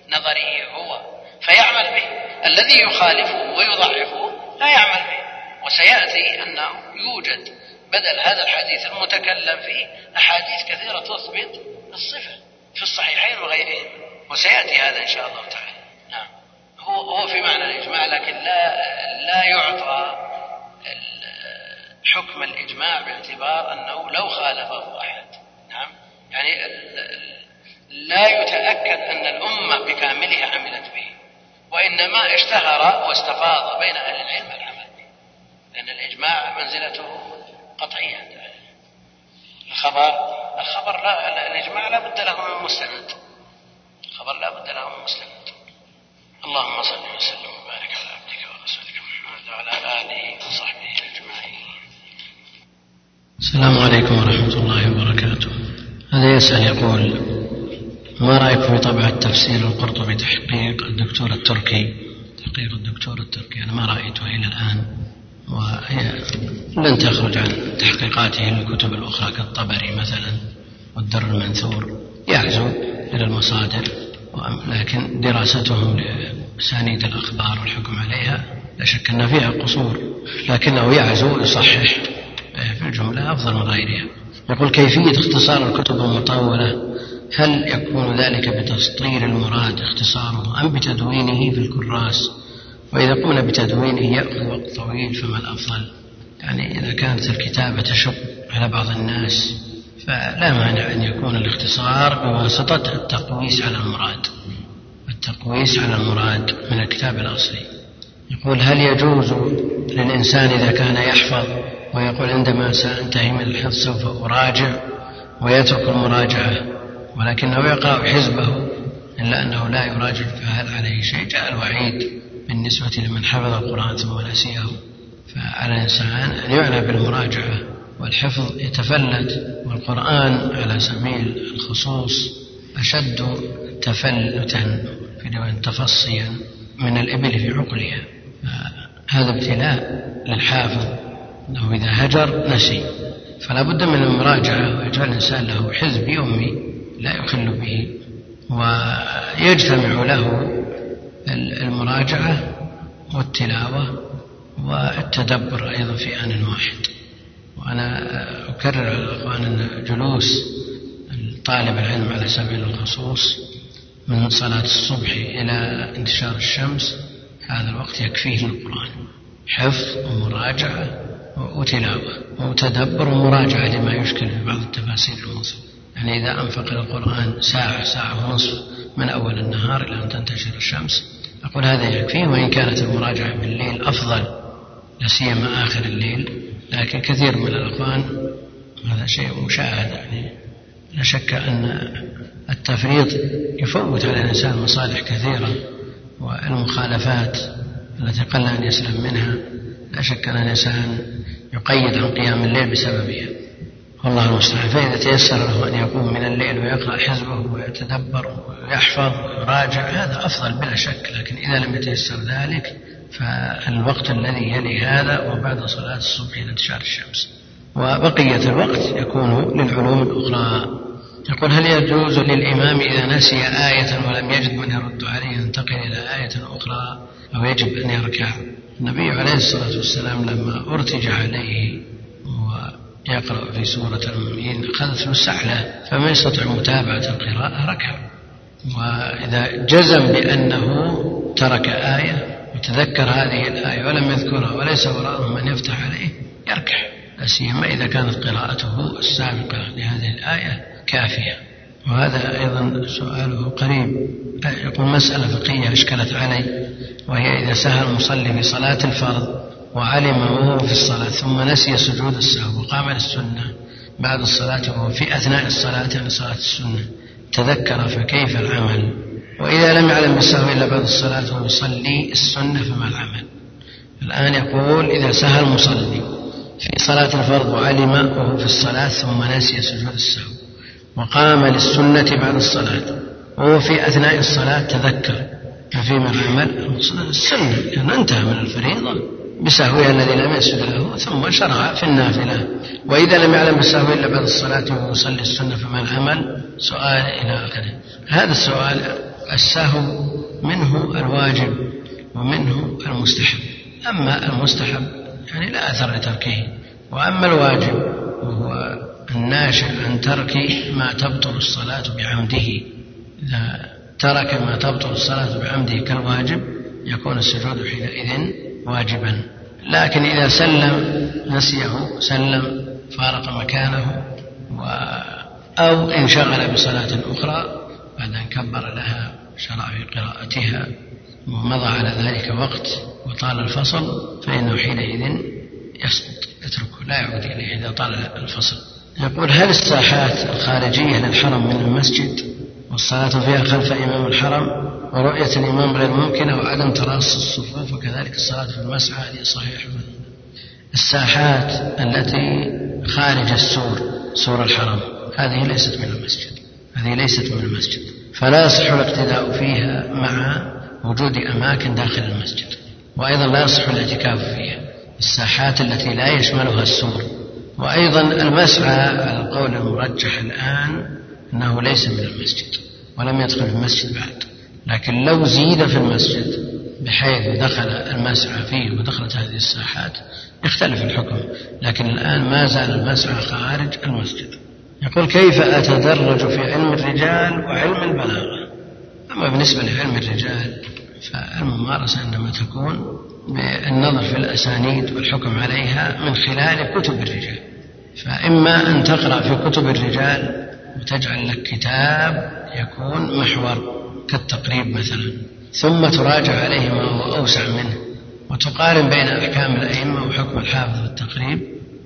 نظره هو. فيعمل به. الذي يخالفه ويضعفه لا يعمل به. وسيأتي أنه يوجد بدل هذا الحديث المتكلم فيه أحاديث كثيرة تثبت الصفة في الصحيحين وغيرهم. وسيأتي هذا إن شاء الله تعالى. نعم. هو هو في معنى الإجماع لكن لا لا يعطى حكم الإجماع باعتبار أنه لو خالفه أحد. نعم. يعني لا يتأكد أن الأمة بكاملها عملت به. وإنما اشتهر واستفاض بين أهل العلم العمل لأن الإجماع منزلته قطعية. الخبر الخبر لا الإجماع لا بد له من مستند. الخبر لا بد له من مستند. اللهم صل وسلم وبارك على عبدك ورسولك محمد وعلى آله وصحبه أجمعين. السلام عليكم ورحمة الله وبركاته. هذا يسأل يقول ما رأيك في طبع التفسير القرطبي تحقيق الدكتور التركي؟ تحقيق الدكتور التركي. أنا ما رأيته إلى الآن وهي لن تخرج عن تحقيقاته للكتب الأخرى كالطبري مثلا والدر المنثور. يعزو إلى المصادر لكن دراسته لأسانيد الأخبار والحكم عليها لا شك أن فيها قصور لكنه يعزو يصحح في الجملة أفضل من غيرها. يقول كيفية اختصار الكتب المطولة هل يكون ذلك بتسطير المراد اختصاره أم بتدوينه في الكراس؟ وإذا قمنا بتدوينه يأخذ وقت طويل فما الأفضل؟ يعني إذا كانت الكتابة تشق على بعض الناس فلا مانع أن يكون الاختصار بواسطة التقويس على المراد. التقويس على المراد من الكتاب الأصلي. يقول هل يجوز للإنسان إذا كان يحفظ ويقول عندما سأنتهي من الحفظ سوف أراجع ويترك المراجعة؟ ولكنه يقرأ حزبه إلا أنه لا يراجع فهل عليه شيء. جاء الوعيد بالنسبة لمن حفظ القرآن ثم نسيه. فعلى الإنسان أن يعنى بالمراجعة والحفظ. يتفلت والقرآن على سبيل الخصوص أشد تفلتا في تفصيا من الإبل في عقلها. هذا ابتلاء للحافظ. أنه إذا هجر نسي. فلا بد من المراجعة. ويجعل الإنسان له حزب يومي لا يخل به ويجتمع له المراجعة والتلاوة والتدبر أيضا في آن واحد. وأنا أكرر على الأخوان أن جلوس طالب العلم على سبيل الخصوص من صلاة الصبح إلى انتشار الشمس هذا الوقت يكفيه للقرآن حفظ ومراجعة وتلاوة وتدبر ومراجعة لما يشكل في بعض التفاسير الموصول يعني إذا أنفق القرآن ساعة ساعة ونصف من أول النهار إلى أن تنتشر الشمس أقول هذا يكفيه وإن كانت المراجعة بالليل أفضل لا سيما آخر الليل لكن كثير من الأخوان هذا شيء مشاهد يعني لا شك أن التفريط يفوت على الإنسان مصالح كثيرة والمخالفات التي قل أن يسلم منها لا شك أن الإنسان يقيد عن قيام الليل بسببها. والله المستعان. فإذا تيسر له أن يقوم من الليل ويقرأ حزبه ويتدبر ويحفظ ويراجع هذا أفضل بلا شك. لكن إذا لم يتيسر ذلك فالوقت الذي يلي هذا وبعد صلاة الصبح إلى انتشار الشمس. وبقية الوقت يكون للعلوم الأخرى. يقول هل يجوز للإمام إذا نسي آية ولم يجد من يرد عليه ينتقل إلى آية أخرى أو يجب أن يركع؟ النبي عليه الصلاة والسلام لما أرتج عليه ويقرأ في سورة المؤمنين أخذت له السحلة فمن يستطيع متابعة القراءة ركع. وإذا جزم بأنه ترك آية وتذكر هذه الآية ولم يذكرها وليس وراءه من يفتح عليه يركع. لا سيما إذا كانت قراءته السابقة لهذه الآية كافية. وهذا أيضا سؤاله قريب. يقول مسألة فقهية أشكلت علي وهي إذا سهى المصلي في صلاة الفرض وعلم وهو في الصلاة ثم نسي سجود السهو وقام للسنة بعد الصلاة وهو في أثناء الصلاة يعني صلاة السنة. تذكر فكيف العمل. وإذا لم يعلم بالسهو إلا بعد الصلاة وهو يصلي السنة فما العمل. الآن يقول إذا سهى المصلي في صلاة الفرض وعلم وهو في الصلاة ثم نسي سجود السهو. وقام للسنة بعد الصلاة وهو في أثناء الصلاة تذكر. ففيما العمل السنة. يعني انتهى من الفريضة. بسهوها الذي لم يسجد له ثم شرع في النافلة. وإذا لم يعلم بالسهو إلا بعد الصلاة وهو يصلي السنة فما العمل؟ سؤال إلى آخره. هذا السؤال السهو منه الواجب ومنه المستحب. أما المستحب يعني لا أثر لتركه. وأما الواجب وهو الناشئ عن ترك ما تبطل الصلاة بعمده. إذا ترك ما تبطل الصلاة بعمده كالواجب يكون السجود حينئذ واجبا. لكن إذا سلم نسيه سلم فارق مكانه و أو انشغل بصلاة أخرى بعد أن كبر لها شرع في قراءتها ومضى على ذلك وقت وطال الفصل فإنه حينئذ يسقط يتركه لا يعود إليه إذا طال الفصل. يقول هل الساحات الخارجية للحرم من المسجد والصلاة فيها خلف إمام الحرم؟ ورؤية الإمام غير ممكنة وعدم تراص الصفوف وكذلك الصلاة في المسعى هذه صحيحة. الساحات التي خارج السور سور الحرم هذه ليست من المسجد هذه ليست من المسجد. فلا يصح الاقتداء فيها مع وجود أماكن داخل المسجد وأيضا لا يصح الاعتكاف فيها. الساحات التي لا يشملها السور وأيضا المسعى على القول المرجح الآن أنه ليس من المسجد ولم يدخل في المسجد بعد. لكن لو زيد في المسجد بحيث دخل المسعى فيه ودخلت هذه الساحات يختلف الحكم لكن الآن ما زال المسعى خارج المسجد. يقول كيف أتدرج في علم الرجال وعلم البلاغة؟ أما بالنسبة لعلم الرجال فالممارسة إنما تكون بالنظر في الأسانيد والحكم عليها من خلال كتب الرجال. فإما أن تقرأ في كتب الرجال وتجعل لك كتاب يكون محور. كالتقريب مثلا. ثم تراجع عليه ما هو أوسع منه. وتقارن بين أحكام الأئمة وحكم الحافظ في التقريب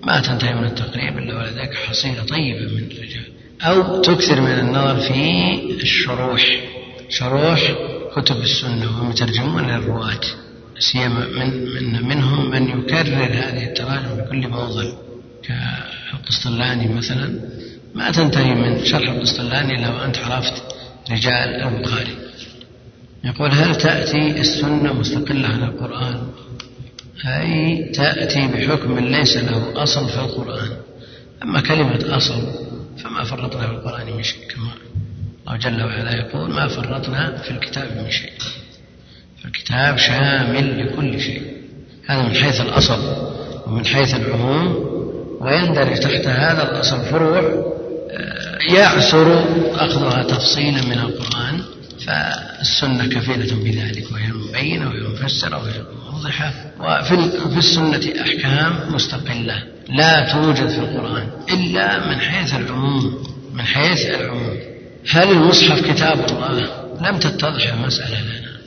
ما تنتهي من التقريب إلا ولديك حصيلة طيبة من الرجال. أو تكثر من النظر في الشروح. شروح كتب السنة وهم يترجمون للرواة. سيما من, من منهم من يكرر هذه التراجم بكل موضع. كالقسطلاني مثلا. ما تنتهي من شرح القسطلاني إلا وأنت عرفت رجال البخاري يقول هل تأتي السنة مستقلة عن القرآن؟ أي تأتي بحكم ليس له أصل في القرآن. أما كلمة أصل فما فرطنا في القرآن من شيء كما الله جل وعلا يقول ما فرطنا في الكتاب من شيء. فالكتاب شامل لكل شيء. هذا من حيث الأصل ومن حيث العموم ويندرج تحت هذا الأصل فروع يعسر أخذها تفصيلا من القرآن فالسنة كفيلة بذلك وهي المبينة وهي المفسرة وهي واضحة وفي في السنة أحكام مستقلة لا توجد في القرآن إلا من حيث العموم من حيث العموم. هل المصحف كتاب الله؟ لم تتضح المسألة لنا.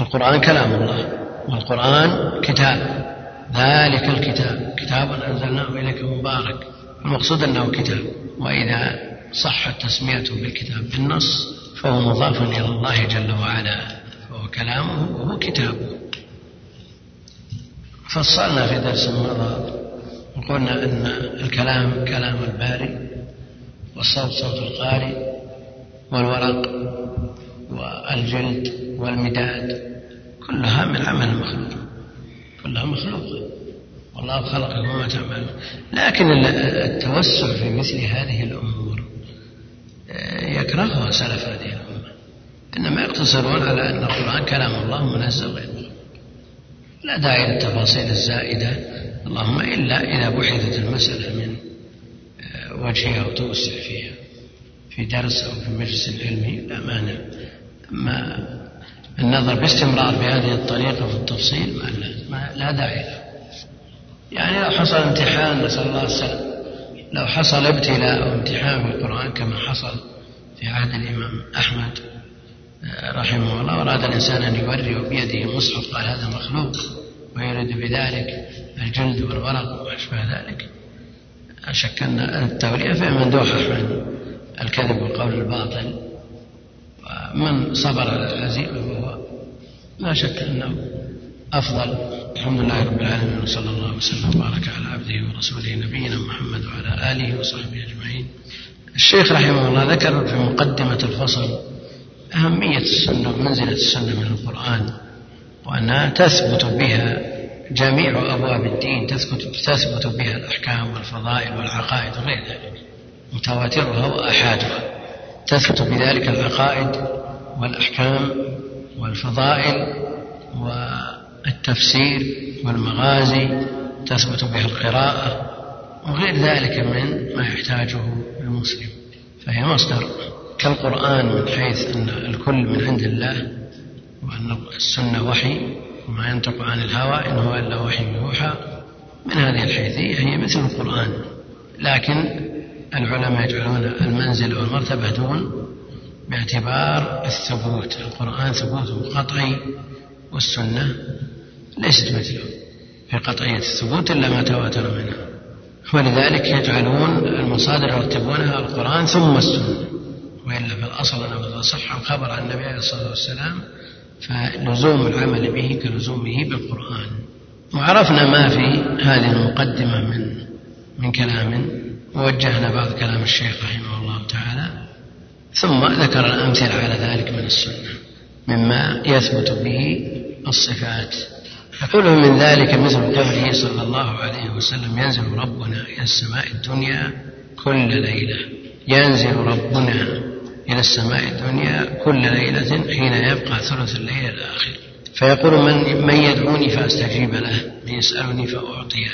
القرآن كلام الله والقرآن كتاب. ذلك الكتاب. كتاب أنزلناه إليك مبارك. المقصود أنه كتاب. وإذا صحت تسميته بالكتاب بالنص فهو مضاف إلى الله جل وعلا فهو كلامه وهو كتابه. فصلنا في درس مضى وقلنا أن الكلام كلام الباري والصوت صوت القارئ والورق والجلد والمداد كلها من عمل المخلوق كلها مخلوقة والله خلقكم وما تعملون. لكن التوسع في مثل هذه الأمور يكرهها سلف هذه الأمة. إنما يقتصرون على أن القرآن كلام الله منزل غير لا داعي للتفاصيل الزائدة. اللهم إلا إذا بحثت المسألة من آه، وجهها وتوسع فيها في درس أو في مجلس علمي لا مانع. أما النظر باستمرار بهذه الطريقة في التفصيل ما لا, داعي له. يعني لو حصل امتحان نسأل الله السلام لو حصل ابتلاء أو امتحان في القرآن كما حصل في عهد الإمام أحمد آه، رحمه الله وأراد الإنسان أن يوري بيده مصحف قال هذا مخلوق ويريد بذلك الجلد والورق وما أشبه ذلك. شك أن التورية فيها مندوحة عن الكذب والقول الباطل. ومن صبر على الهزيمة فهو لا شك أنه أفضل الحمد لله رب العالمين وصلى الله وسلم وبارك على عبده ورسوله نبينا محمد وعلى آله وصحبه أجمعين. الشيخ رحمه الله ذكر في مقدمة الفصل أهمية السنة ومنزلة السنة من القرآن وأنها تثبت بها جميع أبواب الدين تثبت تثبت بها الأحكام والفضائل والعقائد وغير ذلك متواترها وآحادها. تثبت بذلك العقائد والأحكام والفضائل والتفسير والمغازي تثبت بها القراءة وغير ذلك من ما يحتاجه المسلم فهي مصدر كالقرآن من حيث أن الكل من عند الله وأن السنة وحي وما ينطق عن الهوى إن هو إلا وحي يوحى. من هذه الحيثية هي مثل القرآن لكن العلماء يجعلون المنزل والمرتبة دون باعتبار الثبوت. القرآن ثبوته قطعي والسنة ليست مثله في قطعية الثبوت إلا ما تواتر منها. ولذلك يجعلون المصادر يرتبونها القرآن ثم السنة. وإلا في الأصل إذا صح الخبر عن النبي عليه الصلاة والسلام فلزوم العمل به كلزومه بالقرآن. وعرفنا ما في هذه المقدمة من من كلام ووجهنا بعض كلام الشيخ رحمه الله تعالى. ثم ذكر الأمثلة على ذلك من السنة مما يثبت به الصفات. يقول من ذلك مثل قوله صلى الله عليه وسلم ينزل ربنا إلى السماء الدنيا كل ليلة. ينزل ربنا إلى السماء الدنيا كل ليلة حين يبقى ثلث الليل الآخر فيقول من, من يدعوني فأستجيب له من يسألني فأعطيه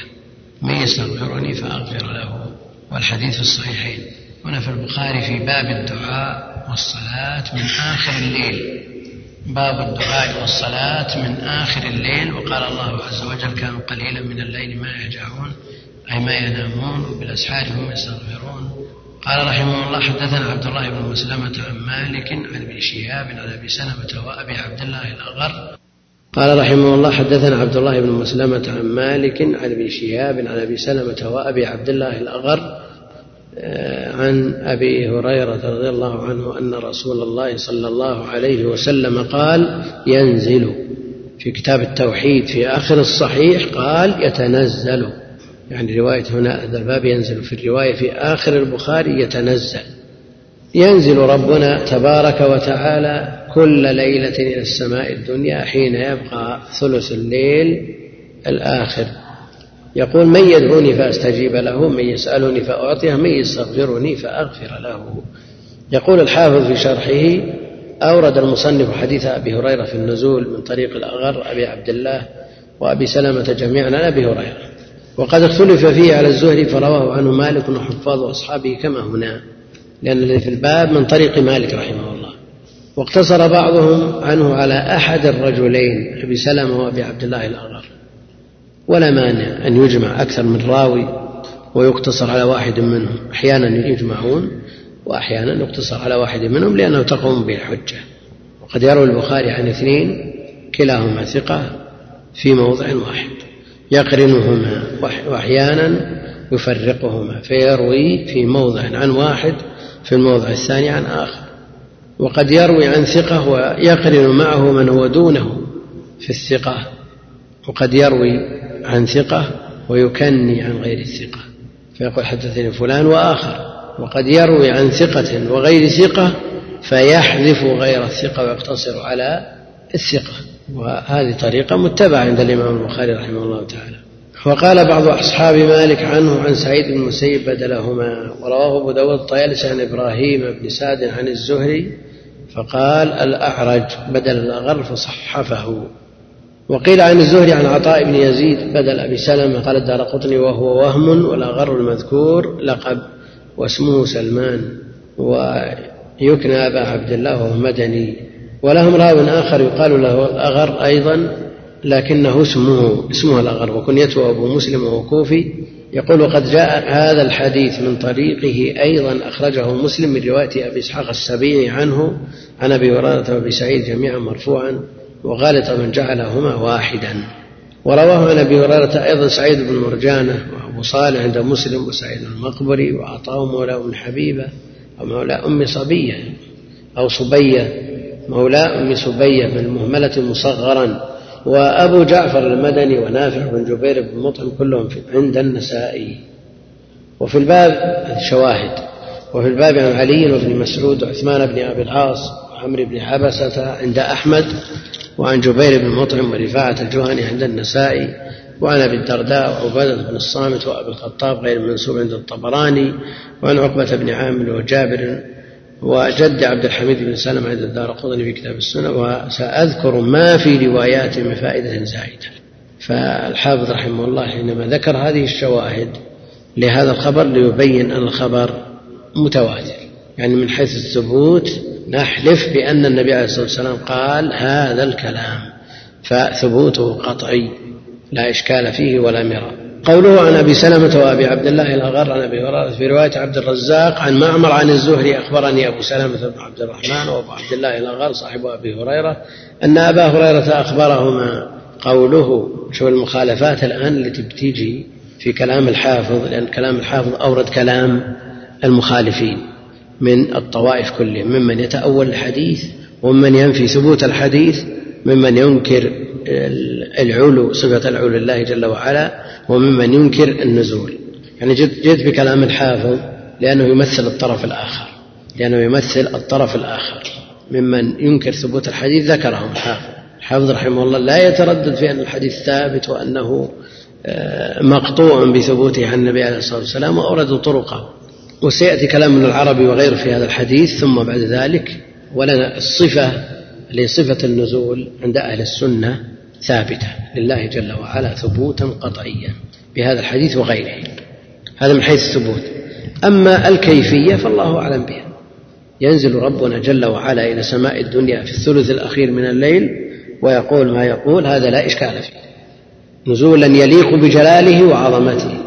من يستغفرني فأغفر له. والحديث في الصحيحين. هنا في البخاري في باب الدعاء والصلاة من آخر الليل. باب الدعاء والصلاة من آخر الليل وقال الله عز وجل كانوا قليلا من الليل ما يهجعون أي ما ينامون وبالأسحار هم يستغفرون. قال رحمه الله حدثنا عبد الله بن مسلمة عن مالك عن ابن شهاب عن أبي سلمة وأبي عبد الله الأغر. قال رحمه الله حدثنا عبد الله بن مسلمة عن مالك عن ابن شهاب عن أبي سلمة وأبي عبد الله الأغر عن أبي هريرة رضي الله عنه أن رسول الله صلى الله عليه وسلم قال ينزل. في كتاب التوحيد في آخر الصحيح قال يتنزل. يعني رواية هنا هذا الباب ينزل في الرواية في آخر البخاري يتنزل. ينزل ربنا تبارك وتعالى كل ليلة إلى السماء الدنيا حين يبقى ثلث الليل الآخر. يقول من يدعوني فأستجيب له من يسالني فاعطيه من يستغفرني فأغفر له. يقول الحافظ في شرحه أورد المصنف حديث أبي هريرة في النزول من طريق الأغر أبي عبد الله وأبي سلمة جميعا عن أبي هريرة. وقد اختلف فيه على الزهري فرواه عنه مالك وحفاظ أصحابه كما هنا لأن الذي في الباب من طريق مالك رحمه الله. واقتصر بعضهم عنه على أحد الرجلين أبي سلمة وأبي عبد الله الأغر. ولا مانع أن يجمع أكثر من راوي ويقتصر على واحد منهم. أحيانا يجمعون وأحيانا يقتصر على واحد منهم لأنه تقوم به الحجة وقد يروي البخاري عن اثنين كلاهما ثقة في موضع واحد. يقرنهما وأحيانا يفرقهما فيروي في موضع عن واحد في الموضع الثاني عن آخر. وقد يروي عن ثقة ويقرن معه من هو دونه في الثقة. وقد يروي عن ثقة ويكني عن غير الثقة فيقول حدثني فلان وآخر. وقد يروي عن ثقة وغير ثقة فيحذف غير الثقة ويقتصر على الثقة. وهذه طريقة متبعة عند الإمام البخاري رحمه الله تعالى. وقال بعض أصحاب مالك عنه عن سعيد بن المسيب بدلهما ورواه أبو داود الطيالسي عن إبراهيم بن سعد عن الزهري فقال الأعرج بدل الأغر فصحفه. وقيل عن الزهري عن عطاء بن يزيد بدل أبي سلمة قال الدار قطني وهو وهم والأغر المذكور لقب واسمه سلمان ويكنى أبا عبد الله وهو مدني ولهم راو آخر يقال له الأغر أيضا لكنه اسمه اسمه الأغر وكنيته أبو مسلم وهو كوفي يقول وقد جاء هذا الحديث من طريقه أيضا أخرجه مسلم من رواية أبي إسحاق السبيعي عنه عن أبي هريرة وأبي سعيد جميعا مرفوعا وغالط من جعلهما واحدا. ورواه عن أبي هريرة أيضا سعيد بن مرجانة وأبو صالح عند مسلم وسعيد المقبري وعطاء مولى أم حبيبة ومولى أم صبية أو صبية مولى أم صبية بالمهملة مصغرا. وأبو جعفر المدني ونافع بن جبير بن مطعم كلهم عند النسائي. وفي الباب شواهد وفي الباب عن علي وابن مسعود وعثمان بن أبي العاص وعمرو بن حبسة عند أحمد وعن جبير بن مطعم ورفاعة الجهني عند النسائي وعن أبي الدرداء وعبادة بن الصامت وأبي الخطاب غير المنسوب عند الطبراني وعن عقبة بن عامر وجابر وجد عبد الحميد بن سلم عند الدار قطني في كتاب السنة وسأذكر ما في روايات من فائدة زائدة. فالحافظ رحمه الله حينما ذكر هذه الشواهد لهذا الخبر ليبين أن الخبر متواتر يعني من حيث الثبوت نحلف بأن النبي عليه الصلاة والسلام قال هذا الكلام فثبوته قطعي لا إشكال فيه ولا مرى قوله عن أبي سلمة وأبي عبد الله الأغر عن أبي هريرة في رواية عبد الرزاق عن معمر عن الزهري أخبرني أبو سلمة بن عبد الرحمن وأبو عبد الله الأغر صاحب أبي هريرة أن أبا هريرة أخبرهما قوله شو المخالفات الآن التي بتيجي في كلام الحافظ لأن كلام الحافظ أورد كلام المخالفين. من الطوائف كلهم ممن يتأول الحديث وممن ينفي ثبوت الحديث ممن ينكر العلو صفة العلو لله جل وعلا وممن ينكر النزول. يعني جئت بكلام الحافظ لأنه يمثل الطرف الآخر لأنه يمثل الطرف الآخر. ممن ينكر ثبوت الحديث ذكرهم الحافظ. الحافظ رحمه الله لا يتردد في أن الحديث ثابت وأنه آه، مقطوع بثبوته عن النبي عليه الصلاة والسلام وأوردوا طرقه. وسيأتي كلام من العربي وغيره في هذا الحديث ثم بعد ذلك ولنا الصفة لصفة النزول عند أهل السنة ثابتة لله جل وعلا ثبوتا قطعيا بهذا الحديث وغيره. هذا من حيث الثبوت. أما الكيفية فالله أعلم بها. ينزل ربنا جل وعلا إلى سماء الدنيا في الثلث الأخير من الليل ويقول ما يقول هذا لا إشكال فيه. نزولا يليق بجلاله وعظمته.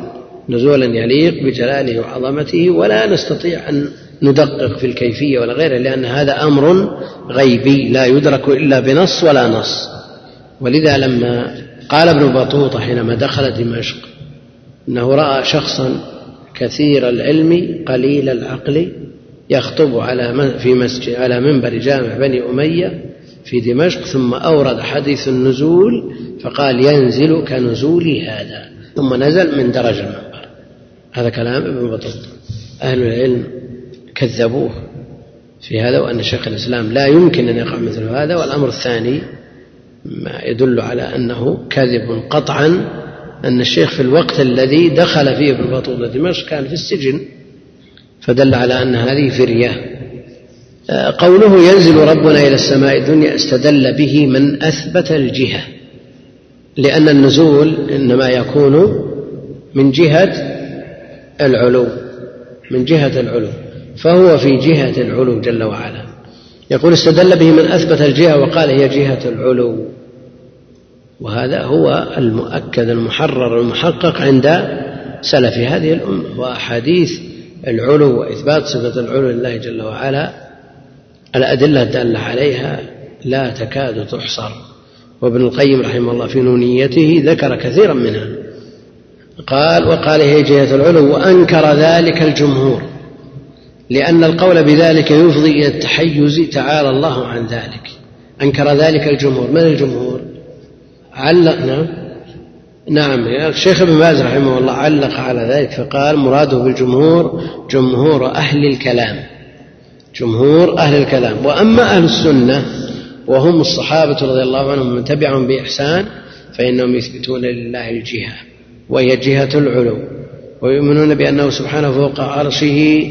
نزولا يليق بجلاله وعظمته ولا نستطيع أن ندقق في الكيفية ولا غيره لأن هذا أمر غيبي لا يدرك إلا بنص ولا نص. ولذا لما قال ابن بطوطة حينما دخل دمشق أنه رأى شخصا كثير العلم قليل العقل يخطب على في مسجد على منبر جامع بني أمية في دمشق ثم أورد حديث النزول فقال ينزل كنزول هذا ثم نزل من درج المنبر هذا كلام ابن بطوطة أهل العلم كذبوه في هذا وأن شيخ الإسلام لا يمكن أن يقع مثل هذا. والأمر الثاني ما يدل على أنه كذب قطعا أن الشيخ في الوقت الذي دخل فيه ابن بطوطة دمشق كان في السجن فدل على أن هذه فرية. قوله ينزل ربنا إلى السماء الدنيا استدل به من أثبت الجهة لأن النزول إنما يكون من جهة العلو من جهة العلو فهو في جهة العلو جل وعلا. يقول استدل به من أثبت الجهة وقال هي جهة العلو. وهذا هو المؤكد المحرر المحقق عند سلف هذه الأمة. وأحاديث العلو وإثبات صفة العلو لله جل وعلا الأدلة الدالة عليها لا تكاد تحصر. وابن القيم رحمه الله في نونيته ذكر كثيرا منها. قال وقال هي جهة العلو وأنكر ذلك الجمهور لأن القول بذلك يفضي إلى التحيز تعالى الله عن ذلك. أنكر ذلك الجمهور. من الجمهور؟ علق نعم. نعم الشيخ ابن باز رحمه الله علق على ذلك فقال مراده بالجمهور جمهور أهل الكلام. جمهور أهل الكلام. وأما أهل السنة وهم الصحابة رضي الله عنهم من تبعهم بإحسان فإنهم يثبتون لله الجهة. وهي جهة العلو ويؤمنون بأنه سبحانه فوق عرشه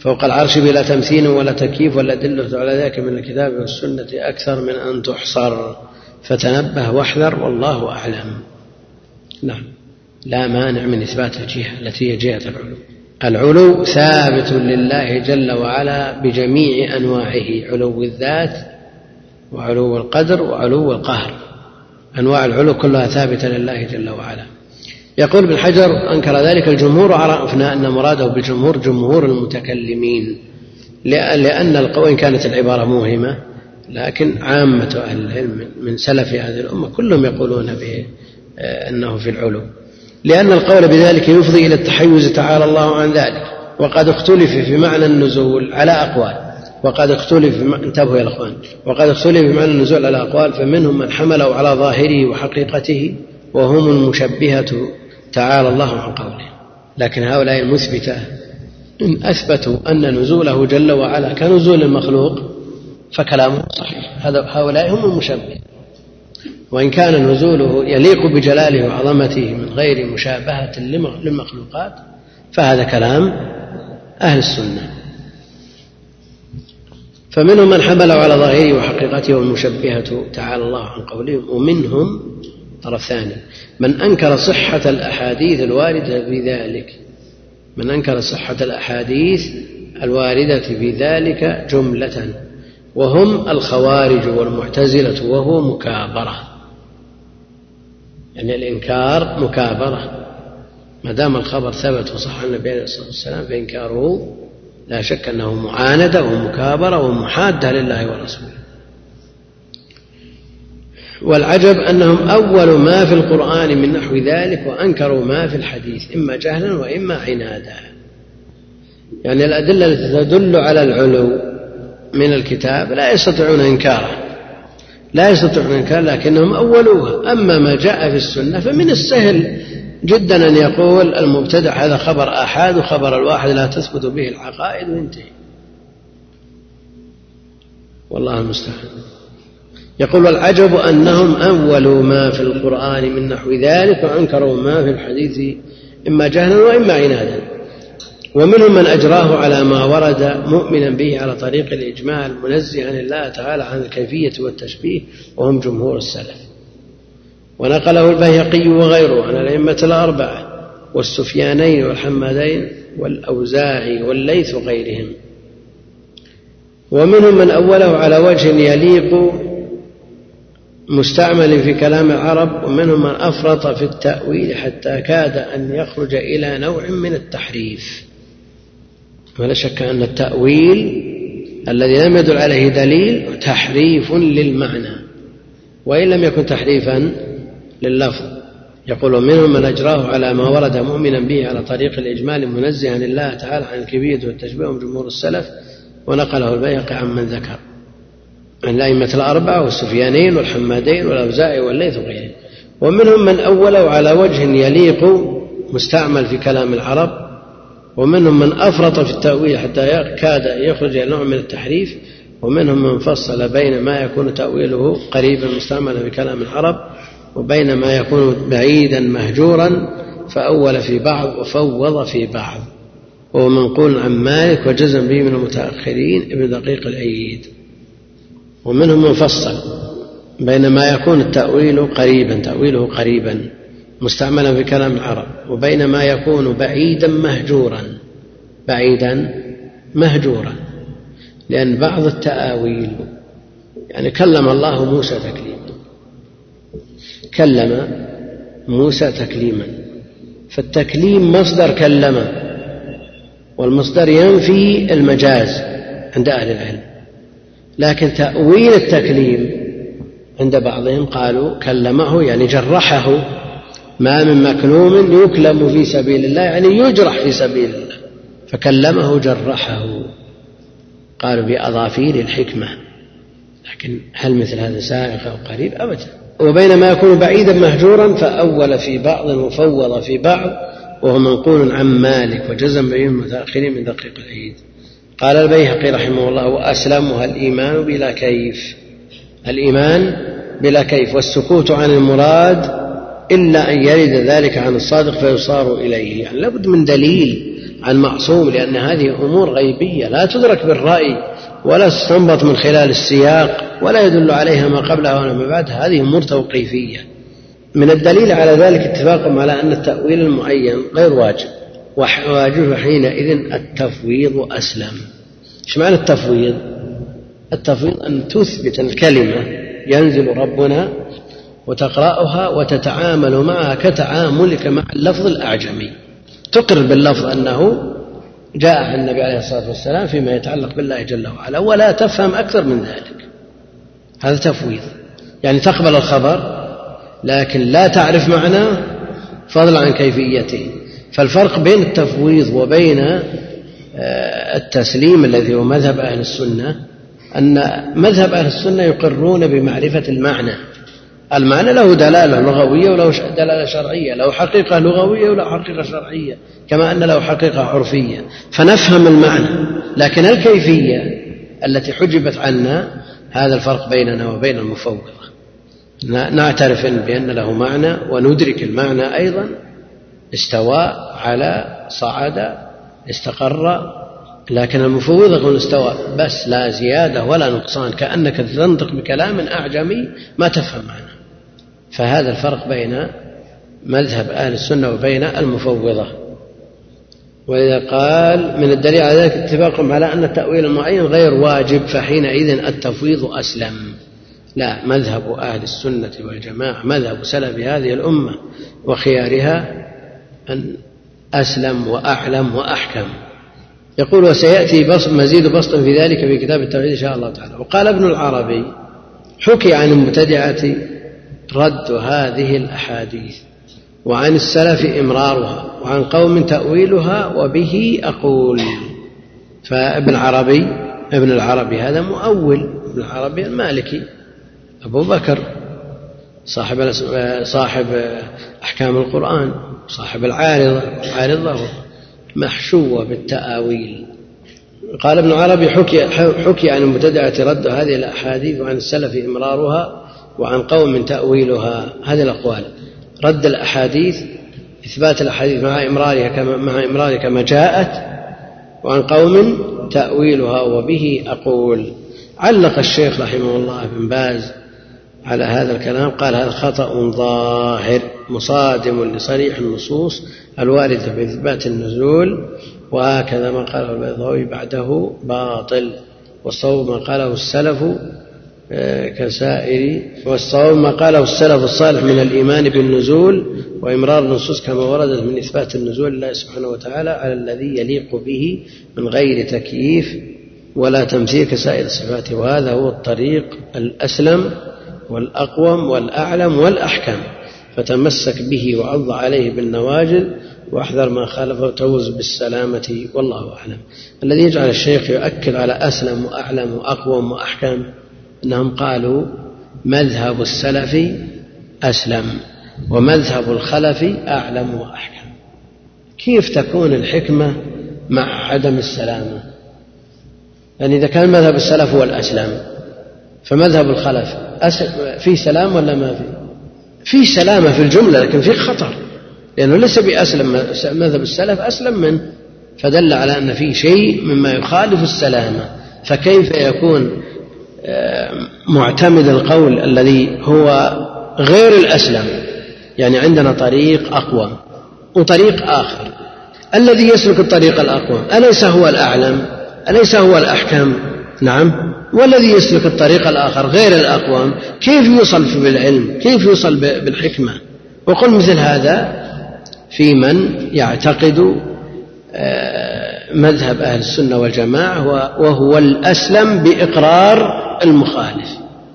فوق العرش بلا تمثيل ولا تكييف والأدلة على ذلك من الكتاب والسنة أكثر من أن تحصر. فتنبه واحذر والله أعلم. نعم. لا مانع من إثبات الجهة التي هي جهة العلو. العلو ثابت لله جل وعلا بجميع أنواعه علو الذات وعلو القدر وعلو القهر. أنواع العلو كلها ثابتة لله جل وعلا. يقول ابن حجر أنكر ذلك الجمهور وعرفنا أن مراده بالجمهور جمهور المتكلمين لأن وإن كانت العبارة موهمة لكن عامة أهل العلم من سلف هذه الأمة كلهم يقولون بأنه في العلو. لأن القول بذلك يفضي إلى التحيز تعالى الله عن ذلك. وقد اختلف في معنى النزول على أقوال. وقد اختلف انتبهوا يا إخوان. وقد اختلف في معنى النزول على أقوال فمنهم من حمله على ظاهره وحقيقته وهم المشبهة تعالى الله عن قوله. لكن هؤلاء المثبتة إن أثبتوا أن نزوله جل وعلا كنزول المخلوق فكلامه صحيح. هؤلاء هم المشبهه وإن كان نزوله يليق بجلاله وعظمته من غير مشابهة للمخلوقات فهذا كلام أهل السنة. فمنهم من حمله على ظاهره وحقيقته والمشبهة تعالى الله عن قولهم ومنهم طرف ثاني من أنكر صحة الأحاديث الواردة في ذلك. من أنكر صحة الأحاديث الواردة في ذلك جملة. وهم الخوارج والمعتزلة وهو مكابرة. يعني الإنكار مكابرة. ما دام الخبر ثبت وصح عن النبي عليه الصلاة والسلام فإنكاره لا شك أنه معاندة ومكابرة ومحادة لله ورسوله. والعجب أنهم أول ما في القرآن من نحو ذلك وأنكروا ما في الحديث إما جهلا وإما عنادا. يعني الأدلة التي تدل على العلو من الكتاب لا يستطيعون إنكاره لا يستطيعون إنكار لكنهم أولوها. أما ما جاء في السنة فمن السهل جدا أن يقول المبتدع هذا خبر آحاد وخبر الواحد لا تثبت به العقائد وينتهي. والله المستعان. يقول والعجب أنهم أولوا ما في القرآن من نحو ذلك وأنكروا ما في الحديث إما جهلا وإما عنادا. ومنهم من أجراه على ما ورد مؤمنا به على طريق الإجمال منزها الله تعالى عن الكيفية والتشبيه وهم جمهور السلف. ونقله البيهقي وغيره عن الأئمة الأربعة والسفيانين والحمادين والأوزاعي والليث وغيرهم. ومنهم من أوله على وجه يليق مستعمل في كلام العرب ومنهم من أفرط في التأويل حتى كاد أن يخرج إلى نوع من التحريف. ولا شك أن التأويل الذي لم يدل عليه دليل تحريف للمعنى وإن لم يكن تحريفا لللفظ. يقول منهم من أجراه على ما ورد مؤمنا به على طريق الإجمال منزها لله تعالى عن الكبير والتشبيه من جمهور السلف ونقله البيهقي عن من ذكر. الأئمة الأربعة والسفيانين والحمادين والأوزاعي والليث وغيرهم. ومنهم من أوله على وجه يليق مستعمل في كلام العرب ومنهم من أفرط في التأويل حتى كاد يخرج إلى نوع من التحريف ومنهم من فصل بين ما يكون تأويله قريبا مستعملا في كلام العرب وبين ما يكون بعيدا مهجورا فأول في بعض وفوض في بعض. وهو منقول عن مالك وجزم به من المتأخرين ابن دقيق العيد ومنهم من فصل بين ما يكون التأويل قريبا تأويله قريبا مستعملا في كلام العرب وبين ما يكون بعيدا مهجورا بعيدا مهجورا لأن بعض التآويل يعني كلم الله موسى تكليما كلم موسى تكليما فالتكليم مصدر كلم والمصدر ينفي المجاز عند أهل العلم. لكن تأويل التكليم عند بعضهم قالوا كلمه يعني جرحه ما من مكلوم يكلم في سبيل الله يعني يجرح في سبيل الله. فكلمه جرحه. قالوا بأظافير الحكمة. لكن هل مثل هذا سائغ أو قريب؟ أبدا. وبينما يكون بعيدا مهجورا فأول في بعض وفوض في بعض وهو منقول عن مالك وجزم به المتأخرين من دقيق العيد. قال البيهقي رحمه الله وأسلمها الإيمان بلا كيف. الإيمان بلا كيف والسكوت عن المراد إلا أن يرد ذلك عن الصادق فيصار إليه. يعني لابد من دليل عن معصوم لأن هذه أمور غيبية لا تدرك بالرأي ولا تستنبط من خلال السياق ولا يدل عليها ما قبلها ولا ما بعدها. هذه أمور توقيفية. من الدليل على ذلك اتفاقهم على أن التأويل المعين غير واجب. واجب حينئذ التفويض أسلم. إيش معنى التفويض؟ التفويض أن تثبت الكلمة ينزل ربنا وتقرأها وتتعامل معها كتعاملك مع اللفظ الأعجمي. تقر باللفظ أنه جاء عن النبي عليه الصلاة والسلام فيما يتعلق بالله جل وعلا ولا تفهم أكثر من ذلك. هذا تفويض. يعني تقبل الخبر لكن لا تعرف معناه فضلا عن كيفيته. فالفرق بين التفويض وبين آه، التسليم الذي هو مذهب أهل السنة أن مذهب أهل السنة يقرون بمعرفة المعنى. المعنى له دلالة لغوية وله دلالة شرعية له حقيقة لغوية وله حقيقة شرعية كما أن له حقيقة عرفية. فنفهم المعنى لكن الكيفية التي حجبت عنا هذا الفرق بيننا وبين المفوضة. نعترف بأن له معنى وندرك المعنى أيضا استوى على صعد استقر لكن المفوضة يقول استوى. بس لا زيادة ولا نقصان كأنك تنطق بكلام أعجمي ما تفهم معنى فهذا الفرق بين مذهب أهل السنة وبين المفوضة. وإذا قال من الدليل على ذلك اتفاقهم على أن التأويل المعين غير واجب فحينئذ التفويض أسلم. لا مذهب أهل السنة والجماعة مذهب سلف هذه الأمة وخيارها أن أسلم وأعلم وأحكم. يقول وسيأتي بسط مزيد بسط في ذلك في كتاب التوحيد إن شاء الله تعالى. وقال ابن العربي حكي عن المبتدعة رد هذه الأحاديث وعن السلف إمرارها وعن قوم تأويلها وبه أقول. فابن العربي ابن العربي هذا مؤول ابن العربي المالكي. أبو بكر صاحب صاحب أحكام القرآن. صاحب العارضة عارضة محشوة بالتآويل. قال ابن عربي حكي, حكي عن المبتدعة رد هذه الأحاديث وعن السلف إمرارها وعن قوم تأويلها. هذه الأقوال. رد الأحاديث إثبات الأحاديث مع إمرارها كما مع إمرارها كما جاءت وعن قوم تأويلها وبه أقول. علق الشيخ رحمه الله بن باز على هذا الكلام قال هذا خطأ ظاهر مصادم لصريح النصوص الواردة بإثبات النزول وهكذا ما قاله البيضاوي بعده باطل. والصواب ما قاله السلف آه، كسائر والصواب ما قاله السلف الصالح من الإيمان بالنزول وإمرار النصوص كما وردت من إثبات النزول لله سبحانه وتعالى على الذي يليق به من غير تكييف ولا تمثيل كسائر الصفات. وهذا هو الطريق الأسلم والأقوم والأعلم والأحكم فتمسك به وعض عليه بالنواجذ وأحذر ما خالفه وتوز بالسلامة والله أعلم. الذي يجعل الشيخ يؤكد على أسلم وأعلم وأقوم وأحكم أنهم قالوا مذهب السلف أسلم ومذهب الخلف أعلم وأحكم. كيف تكون الحكمة مع عدم السلامة؟ يعني إذا كان مذهب السلف هو الأسلم فمذهب الخلف في سلام ولا ما في؟ في سلامة في الجملة لكن في خطر. لأنه ليس بأسلم مذهب السلف أسلم منه فدل على أن في شيء مما يخالف السلامة. فكيف يكون آه، معتمد القول الذي هو غير الأسلم؟ يعني عندنا طريق أقوى وطريق آخر. الذي يسلك الطريق الأقوى أليس هو الأعلم؟ أليس هو الأحكم؟ نعم. والذي يسلك الطريق الآخر غير الأقوام؟ كيف يوصل بالعلم كيف يوصل بالحكمة؟ وقل مثل هذا في من يعتقد آه، مذهب أهل السنة والجماعة وهو الأسلم بإقرار المخالف.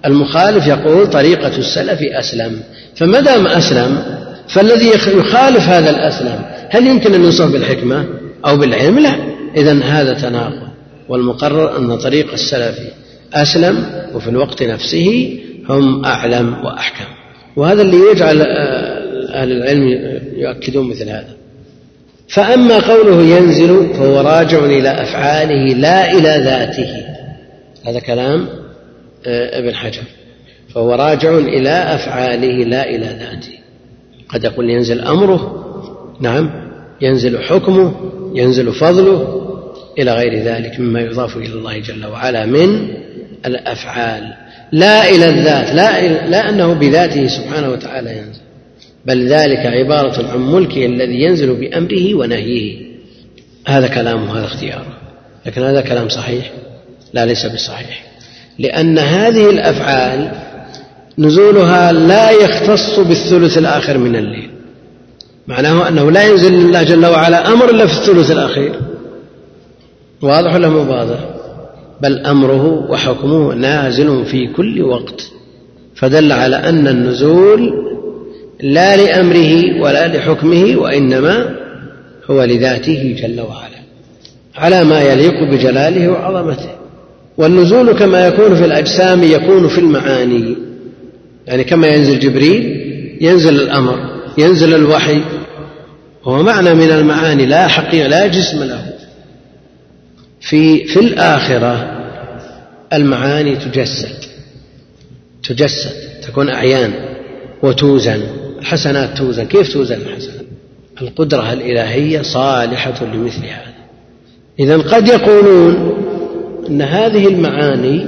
المخالف يقول طريقة السلف أسلم. فما دام أسلم فالذي يخالف هذا الأسلم هل يمكن أن يوصف بالحكمة أو بالعلم؟ لا. إذا هذا تناقض. والمقرر أن طريق السلف أسلم وفي الوقت نفسه هم أعلم وأحكم. وهذا اللي يجعل أهل العلم يؤكدون مثل هذا. فأما قوله ينزل فهو راجع إلى أفعاله لا إلى ذاته. هذا كلام آه، ابن حجر. فهو راجع إلى أفعاله لا إلى ذاته. قد يقول ينزل أمره نعم ينزل حكمه ينزل فضله إلى غير ذلك مما يضاف إلى الله جل وعلا من الأفعال. لا إلى الذات لا, لا أنه بذاته سبحانه وتعالى ينزل. بل ذلك عبارة عن ملكه الذي ينزل بأمره ونهيه. هذا كلامه هذا اختياره. لكن هذا كلام صحيح؟ لا ليس بصحيح. لأن هذه الأفعال نزولها لا يختص بالثلث الآخر من الليل. معناه أنه لا ينزل الله جل وعلا أمر إلا في الثلث الأخير. واضح ولا مو واضح؟ بل أمره وحكمه نازل في كل وقت فدل على أن النزول لا لأمره ولا لحكمه وإنما هو لذاته جل وعلا على ما يليق بجلاله وعظمته. والنزول كما يكون في الأجسام يكون في المعاني يعني كما ينزل جبريل ينزل الأمر ينزل الوحي وهو معنى من المعاني لا حقيقة لا جسم له. في في الآخرة المعاني تجسد تجسد تكون أعيان وتوزن الحسنات توزن. كيف توزن الحسنات؟ القدرة الإلهية صالحة لمثل هذا. إذا قد يقولون أن هذه المعاني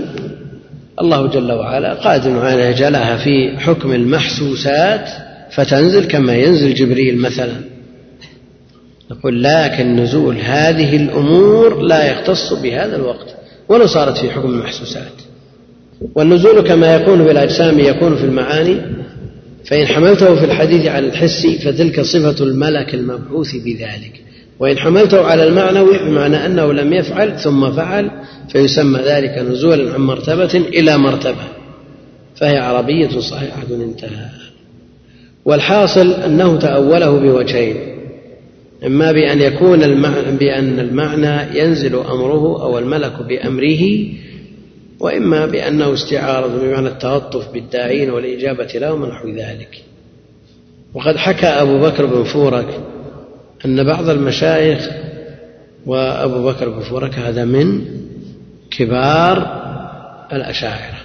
الله جل وعلا قادر على يجعلها في حكم المحسوسات فتنزل كما ينزل جبريل مثلا. نقول لكن نزول هذه الأمور لا يختص بهذا الوقت. ولو صارت في حكم المحسوسات. والنزول كما يكون بالأجسام يكون في المعاني فإن حملته في الحديث على الحس فتلك صفة الملك المبعوث بذلك. وإن حملته على المعنوي بمعنى أنه لم يفعل ثم فعل فيسمى ذلك نزولا عن مرتبة إلى مرتبة. فهي عربية صحيحة انتهى. والحاصل أنه تأوله بوجهين. إما بأن يكون المعنى بأن المعنى ينزل أمره أو الملك بأمره وإما بأنه استعارة بمعنى التلطف بالداعين والإجابة لهم ونحو ذلك. وقد حكى أبو بكر بن فورك أن بعض المشايخ وأبو بكر بن فورك هذا من كبار الأشاعرة.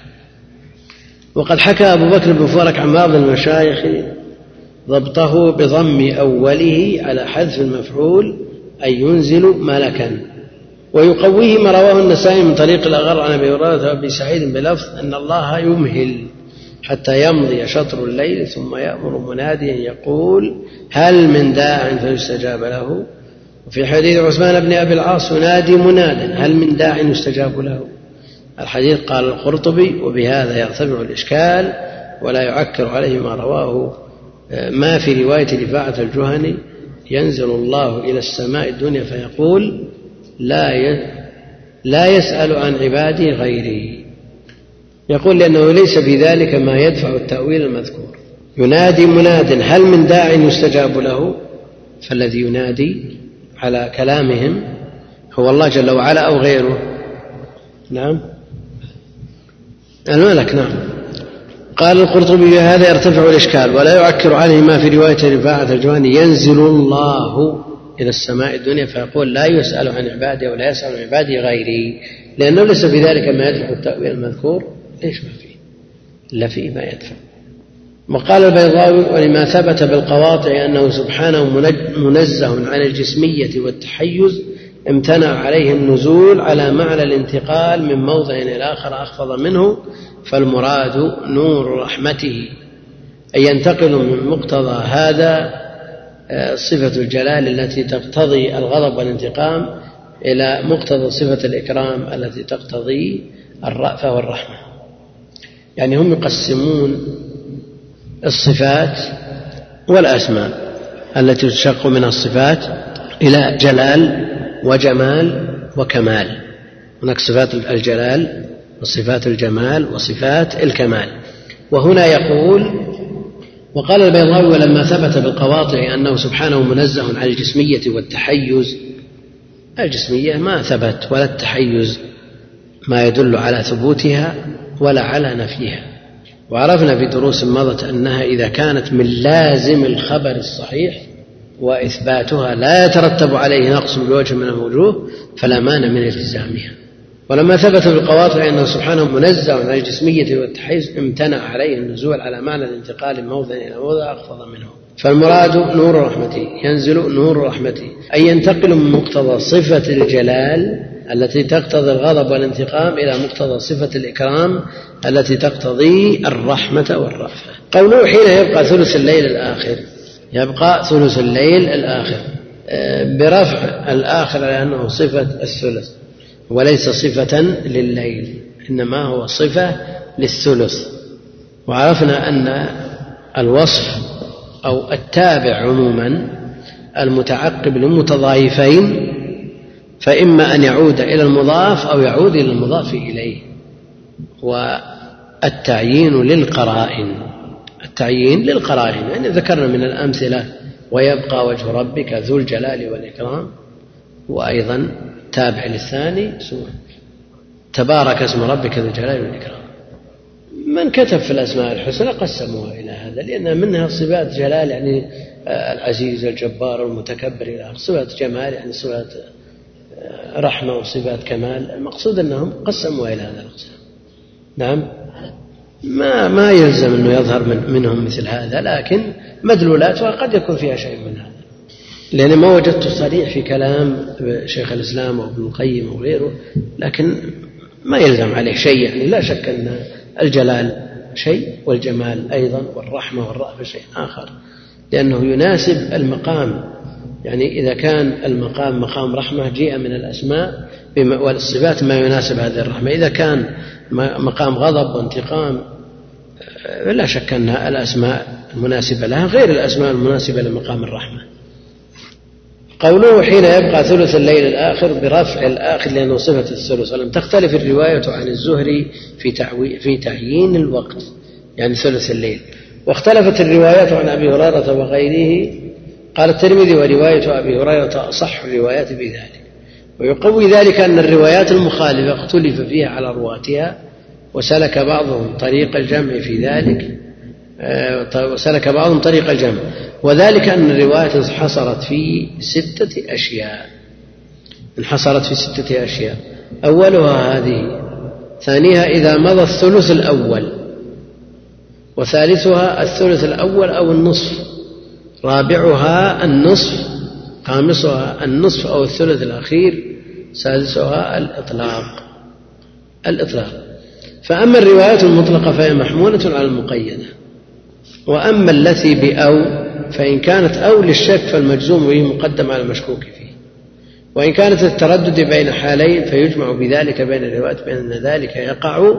وقد حكى أبو بكر بن فورك عن بعض المشايخ ضبطه بضم أوله على حذف المفعول أي ينزل ملكا. ويقويه ما رواه النسائي من طريق الأغر عن أبي هريرة وأبي سعيد بلفظ أن الله يمهل حتى يمضي شطر الليل ثم يأمر مناديا يقول هل من داع فيستجاب له؟ وفي حديث عثمان بن أبي العاص ينادي مناد هل من داع يستجاب له؟ الحديث قال القرطبي وبهذا يرتفع الإشكال ولا يعكر عليه ما رواه ما في رواية رفاعة الجهني ينزل الله إلى السماء الدنيا فيقول لا لا يسأل عن عبادي غيري. يقول لأنه ليس في ذلك ما يدفع التأويل المذكور. ينادي مناد هل من داع يستجاب له؟ فالذي ينادي على كلامهم هو الله جل وعلا أو غيره؟ نعم. الملك نعم. قال القرطبي هذا يرتفع الإشكال ولا يعكر عليه ما في رواية رفاعة الجواني. ينزل الله إلى السماء الدنيا فيقول لا يسأل عن عبادي ولا يسأل عن عبادي غيري لأنه ليس في ذلك ما يدفع التأويل المذكور. ليش ما فيه إلا فيه ما يدفع. وقال البيضاوي ولما ثبت بالقواطع أنه سبحانه منزه عن الجسمية والتحيز امتنع عليه النزول على معنى الانتقال من موضع إلى آخر أخفض منه فالمراد نور رحمته أن ينتقل من مقتضى هذا صفة الجلال التي تقتضي الغضب والانتقام إلى مقتضى صفة الإكرام التي تقتضي الرأفة والرحمة يعني هم يقسمون الصفات والأسماء التي تشق من الصفات إلى جلال وجمال وكمال. هناك صفات الجلال وصفات الجمال وصفات الكمال. وهنا يقول وقال البيضاوي ولما ثبت بالقواطع أنه سبحانه منزه عن الجسمية والتحيز الجسمية ما ثبت ولا التحيز ما يدل على ثبوتها ولا على نفيها. وعرفنا في دروس مضت أنها إذا كانت من لازم الخبر الصحيح وإثباتها لا يترتب عليه نقص بوجه من الوجوه فلا مانع من التزامها. ولما ثبت بالقواطع أنه سبحانه منزه عن الجسمية والتحيز امتنع عليه النزول على معنى الانتقال من موضع إلى موضع أخفض منه. فالمراد نور رحمته ينزل نور رحمته أي ينتقل من مقتضى صفة الجلال التي تقتضي الغضب والانتقام إلى مقتضى صفة الإكرام التي تقتضي الرحمة والرأفة قوله حين يبقى ثلث الليل الآخر. يبقى ثلث الليل الآخر. آه، برفع الآخر لأنه صفة الثلث وليس صفة لليل إنما هو صفة للثلث. وعرفنا أن الوصف أو التابع عموما المتعقب للمتضايفين فإما أن يعود إلى المضاف أو يعود إلى المضاف إليه. والتعيين للقرائن. التعيين للقرائن يعني ذكرنا من الأمثلة ويبقى وجه ربك ذو الجلال والإكرام وأيضا تابع للثاني تبارك اسم ربك ذو الجلال والإكرام. من كتب في الأسماء الحسنى قسموها إلى هذا لأن منها صفات جلال يعني آه، العزيز الجبار المتكبر إلى صفات جمال يعني صفات آه، رحمة وصفات كمال. المقصود أنهم قسموها إلى هذا الأقسام. نعم؟ ما ما يلزم أنه يظهر من منهم مثل هذا لكن مدلولاتها قد يكون فيها شيء من هذا. لأن ما وجدت صريح في كلام شيخ الإسلام وابن القيم وغيره لكن ما يلزم عليه شيء. يعني لا شك أن الجلال شيء والجمال أيضا والرحمة والرأفة شيء آخر لأنه يناسب المقام. يعني إذا كان المقام مقام رحمة جيء من الأسماء والصفات ما يناسب هذه الرحمة. إذا كان مقام غضب وانتقام. لا شك أن الأسماء المناسبة لها غير الأسماء المناسبة لمقام الرحمة. قوله حين يبقى ثلث الليل الآخر برفع الآخر لأنه صفة الثلث ولم تختلف الرواية عن الزهري في في تعيين الوقت يعني ثلث الليل. واختلفت الروايات عن أبي هريرة وغيره. قال الترمذي ورواية أبي هريرة أصح الروايات بذلك. ويقوي ذلك أن الروايات المخالفة اختلف فيها على رواتها وسلك بعضهم طريق الجمع في ذلك آه، وسلك بعضهم طريق الجمع. وذلك أن الرواية انحصرت في ستة أشياء. انحصرت في ستة أشياء. أولها هذه ثانيها إذا مضى الثلث الأول. وثالثها الثلث الأول أو النصف. رابعها النصف. خامسها النصف أو الثلث الأخير. سادسها الإطلاق. الإطلاق. فأما الروايات المطلقة فهي محمولة على المقيدة. وأما التي بأو فإن كانت أو للشك فالمجزوم به مقدم على المشكوك فيه. وإن كانت التردد بين حالين فيجمع بذلك بين الروايات بأن ذلك يقع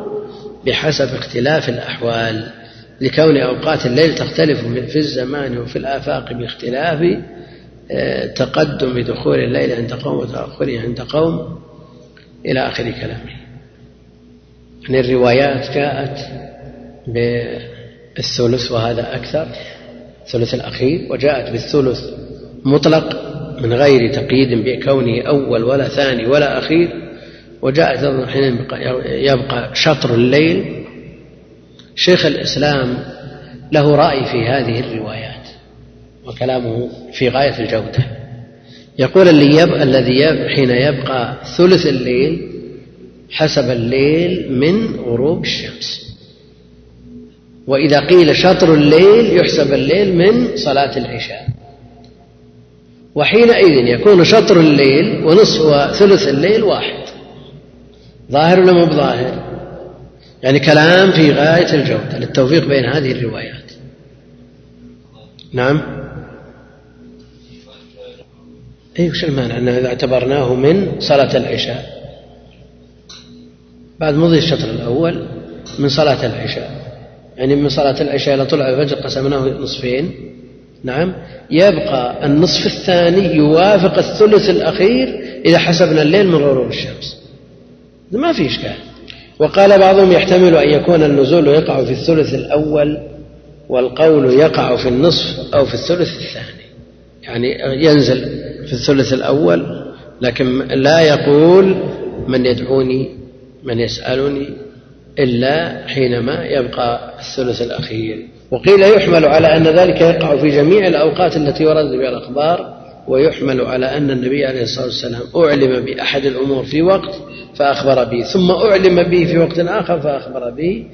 بحسب اختلاف الأحوال. لكون أوقات الليل تختلف في الزمان وفي الآفاق باختلاف تقدم دخول الليل عند قوم وتأخره عند قوم إلى آخر كلامه. يعني الروايات جاءت بالثلث وهذا أكثر الثلث الأخير وجاءت بالثلث مطلق من غير تقييد بكونه أول ولا ثاني ولا أخير وجاءت حين يبقى شطر الليل. شيخ الإسلام له رأي في هذه الروايات. وكلامه في غاية الجودة. يقول اللي يبقى الذي يبقى حين يبقى ثلث الليل حسب الليل من غروب الشمس. وإذا قيل شطر الليل يحسب الليل من صلاة العشاء. وحينئذ يكون شطر الليل ونصف وثلث الليل واحد. ظاهر ولا مو بظاهر؟ يعني كلام في غاية الجودة للتوفيق بين هذه الروايات. نعم؟ أي وش المانع أنه إذا اعتبرناه من صلاة العشاء. بعد مضي الشطر الأول من صلاة العشاء. يعني من صلاة العشاء إلى طلوع الفجر قسمناه نصفين. نعم. يبقى النصف الثاني يوافق الثلث الأخير إذا حسبنا الليل من غروب الشمس. ما في إشكال. وقال بعضهم يحتمل أن يكون النزول يقع في الثلث الأول والقول يقع في النصف أو في الثلث الثاني. يعني ينزل في الثلث الأول لكن لا يقول من يدعوني من يسألني إلا حينما يبقى الثلث الأخير. وقيل يحمل على أن ذلك يقع في جميع الأوقات التي ورد بها الأخبار ويحمل على أن النبي عليه الصلاة والسلام أعلم بأحد الأمور في وقت فأخبر به ثم أعلم به في وقت آخر فأخبر به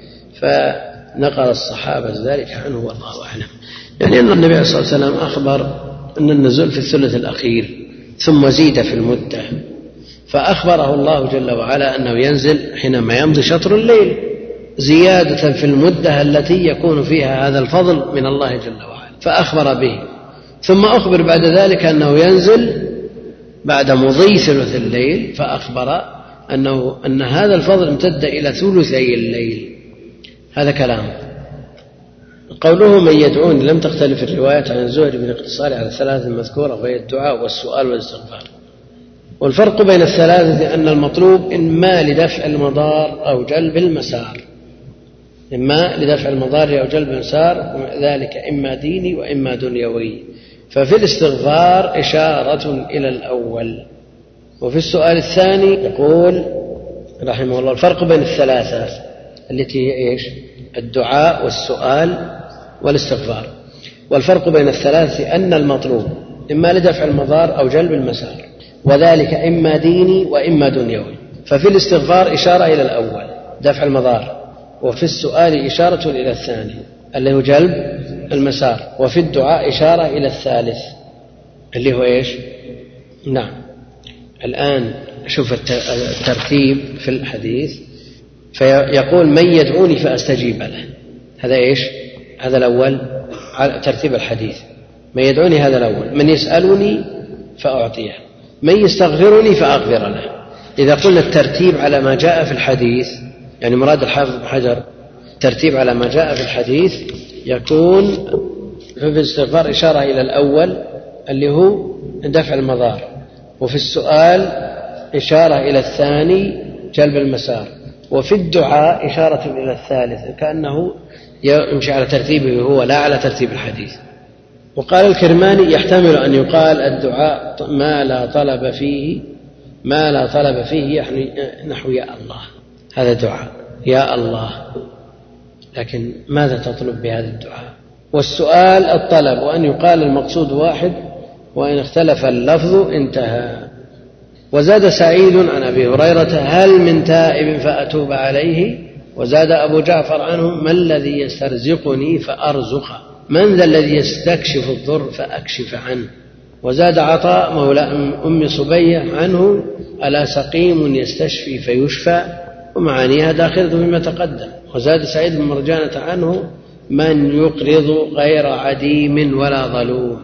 فنقل الصحابة ذلك عنه والله أعلم. يعني أن النبي عليه الصلاة والسلام أخبر أن النزول في الثلث الأخير ثم زيد في المدة. فأخبره الله جل وعلا أنه ينزل حينما يمضي شطر الليل زيادة في المدة التي يكون فيها هذا الفضل من الله جل وعلا. فأخبر به. ثم أخبر بعد ذلك أنه ينزل بعد مضي ثلث الليل فأخبر أنه أن هذا الفضل امتد إلى ثلثي الليل. هذا كلام قوله من يدعون لم تختلف الروايات عن الزهري بالاقتصار على الثلاث المذكورة وهي الدعاء والسؤال والاستغفار. والفرق بين الثلاثة أن المطلوب إما لدفع المضار أو جلب المسار. إما لدفع المضار أو جلب المسار ذلك إما ديني وإما دنيوي. ففي الاستغفار إشارة إلى الأول. وفي السؤال الثاني يقول رحمه الله الفرق بين الثلاثة التي هي إيش؟ الدعاء والسؤال والاستغفار. والفرق بين الثلاثة أن المطلوب إما لدفع المضار أو جلب المسار وذلك إما ديني وإما دنيوي. ففي الاستغفار إشارة إلى الأول دفع المضار وفي السؤال إشارة إلى الثاني اللي هو جلب المسار وفي الدعاء إشارة إلى الثالث اللي هو إيش؟ نعم. الآن شوف الترتيب في الحديث. فيقول من يدعوني فأستجيب له. هذا إيش؟ هذا الأول ترتيب الحديث. من يدعوني هذا الأول. من يسألني فأعطيه. من يستغفرني فأغفر له. إذا قلنا الترتيب على ما جاء في الحديث يعني مراد الحافظ بن حجر ترتيب على ما جاء في الحديث يكون في الاستغفار إشارة إلى الأول اللي هو دفع المضار. وفي السؤال إشارة إلى الثاني جلب المسار. وفي الدعاء إشارة إلى الثالث كأنه يمشي على ترتيبه هو لا على ترتيب الحديث. وقال الكرماني يحتمل أن يقال الدعاء ما لا طلب فيه ما لا طلب فيه يعني نحو يا الله. هذا دعاء يا الله. لكن ماذا تطلب بهذا الدعاء؟ والسؤال الطلب وأن يقال المقصود واحد وإن اختلف اللفظ انتهى. وزاد سعيد عن أبي هريرة هل من تائب فأتوب عليه؟ وزاد أبو جعفر عنه ما الذي يسترزقني فأرزقه؟ من ذا الذي يستكشف الضر فأكشف عنه؟ وزاد عطاء مولى أم صبية عنه ألا سقيم يستشفي فيشفى؟ ومعانيها داخلة فيما تقدم. وزاد سعيد بن مرجانة عنه من يقرض غير عديم ولا ظلوم.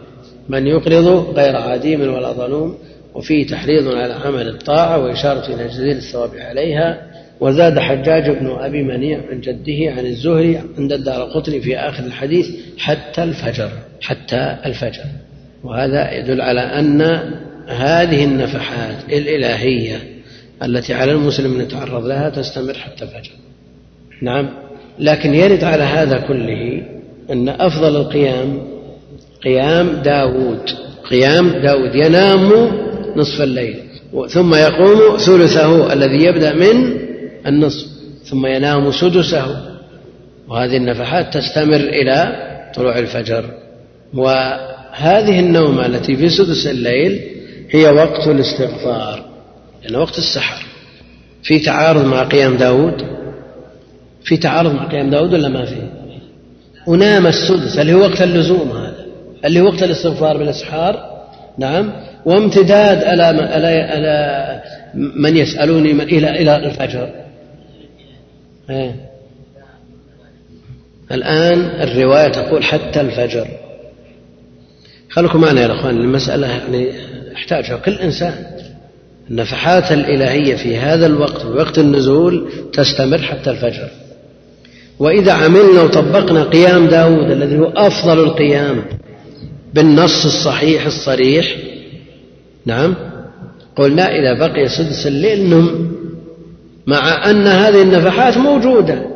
من يقرض غير عديم ولا ظلوم وفيه تحريض على عمل الطاعة وإشارة إلى جزيل الثواب عليها. وزاد حجاج بن أبي منيع عن جده عن الزهري عند الدار القطري في آخر الحديث حتى الفجر حتى الفجر. وهذا يدل على أن هذه النفحات الإلهية التي على المسلم أن يتعرض لها تستمر حتى الفجر. نعم. لكن يرد على هذا كله أن أفضل القيام قيام داود قيام داود ينام نصف الليل. ثم يقوم ثلثه الذي يبدأ من النصف. ثم ينام سدسه. وهذه النفحات تستمر إلى طلوع الفجر. وهذه النومة التي في سدس الليل هي وقت الاستغفار. يعني وقت السحر. في تعارض مع قيام داود؟ في تعارض مع قيام داود ولا ما في؟ ونام السدس. اللي هو وقت اللزوم هذا. اللي هو وقت الاستغفار بالأسحار. نعم. وامتداد على من يسألوني من إلى إلى الفجر. إيه؟ الآن الرواية تقول حتى الفجر. خلكم معنا يا أخوان المسألة يعني يحتاجها كل إنسان النفحات الإلهية في هذا الوقت وقت النزول تستمر حتى الفجر. وإذا عملنا وطبقنا قيام داود الذي هو أفضل القيام بالنص الصحيح الصريح نعم. قلنا إذا بقي سدس الليل نم مع أن هذه النفحات موجودة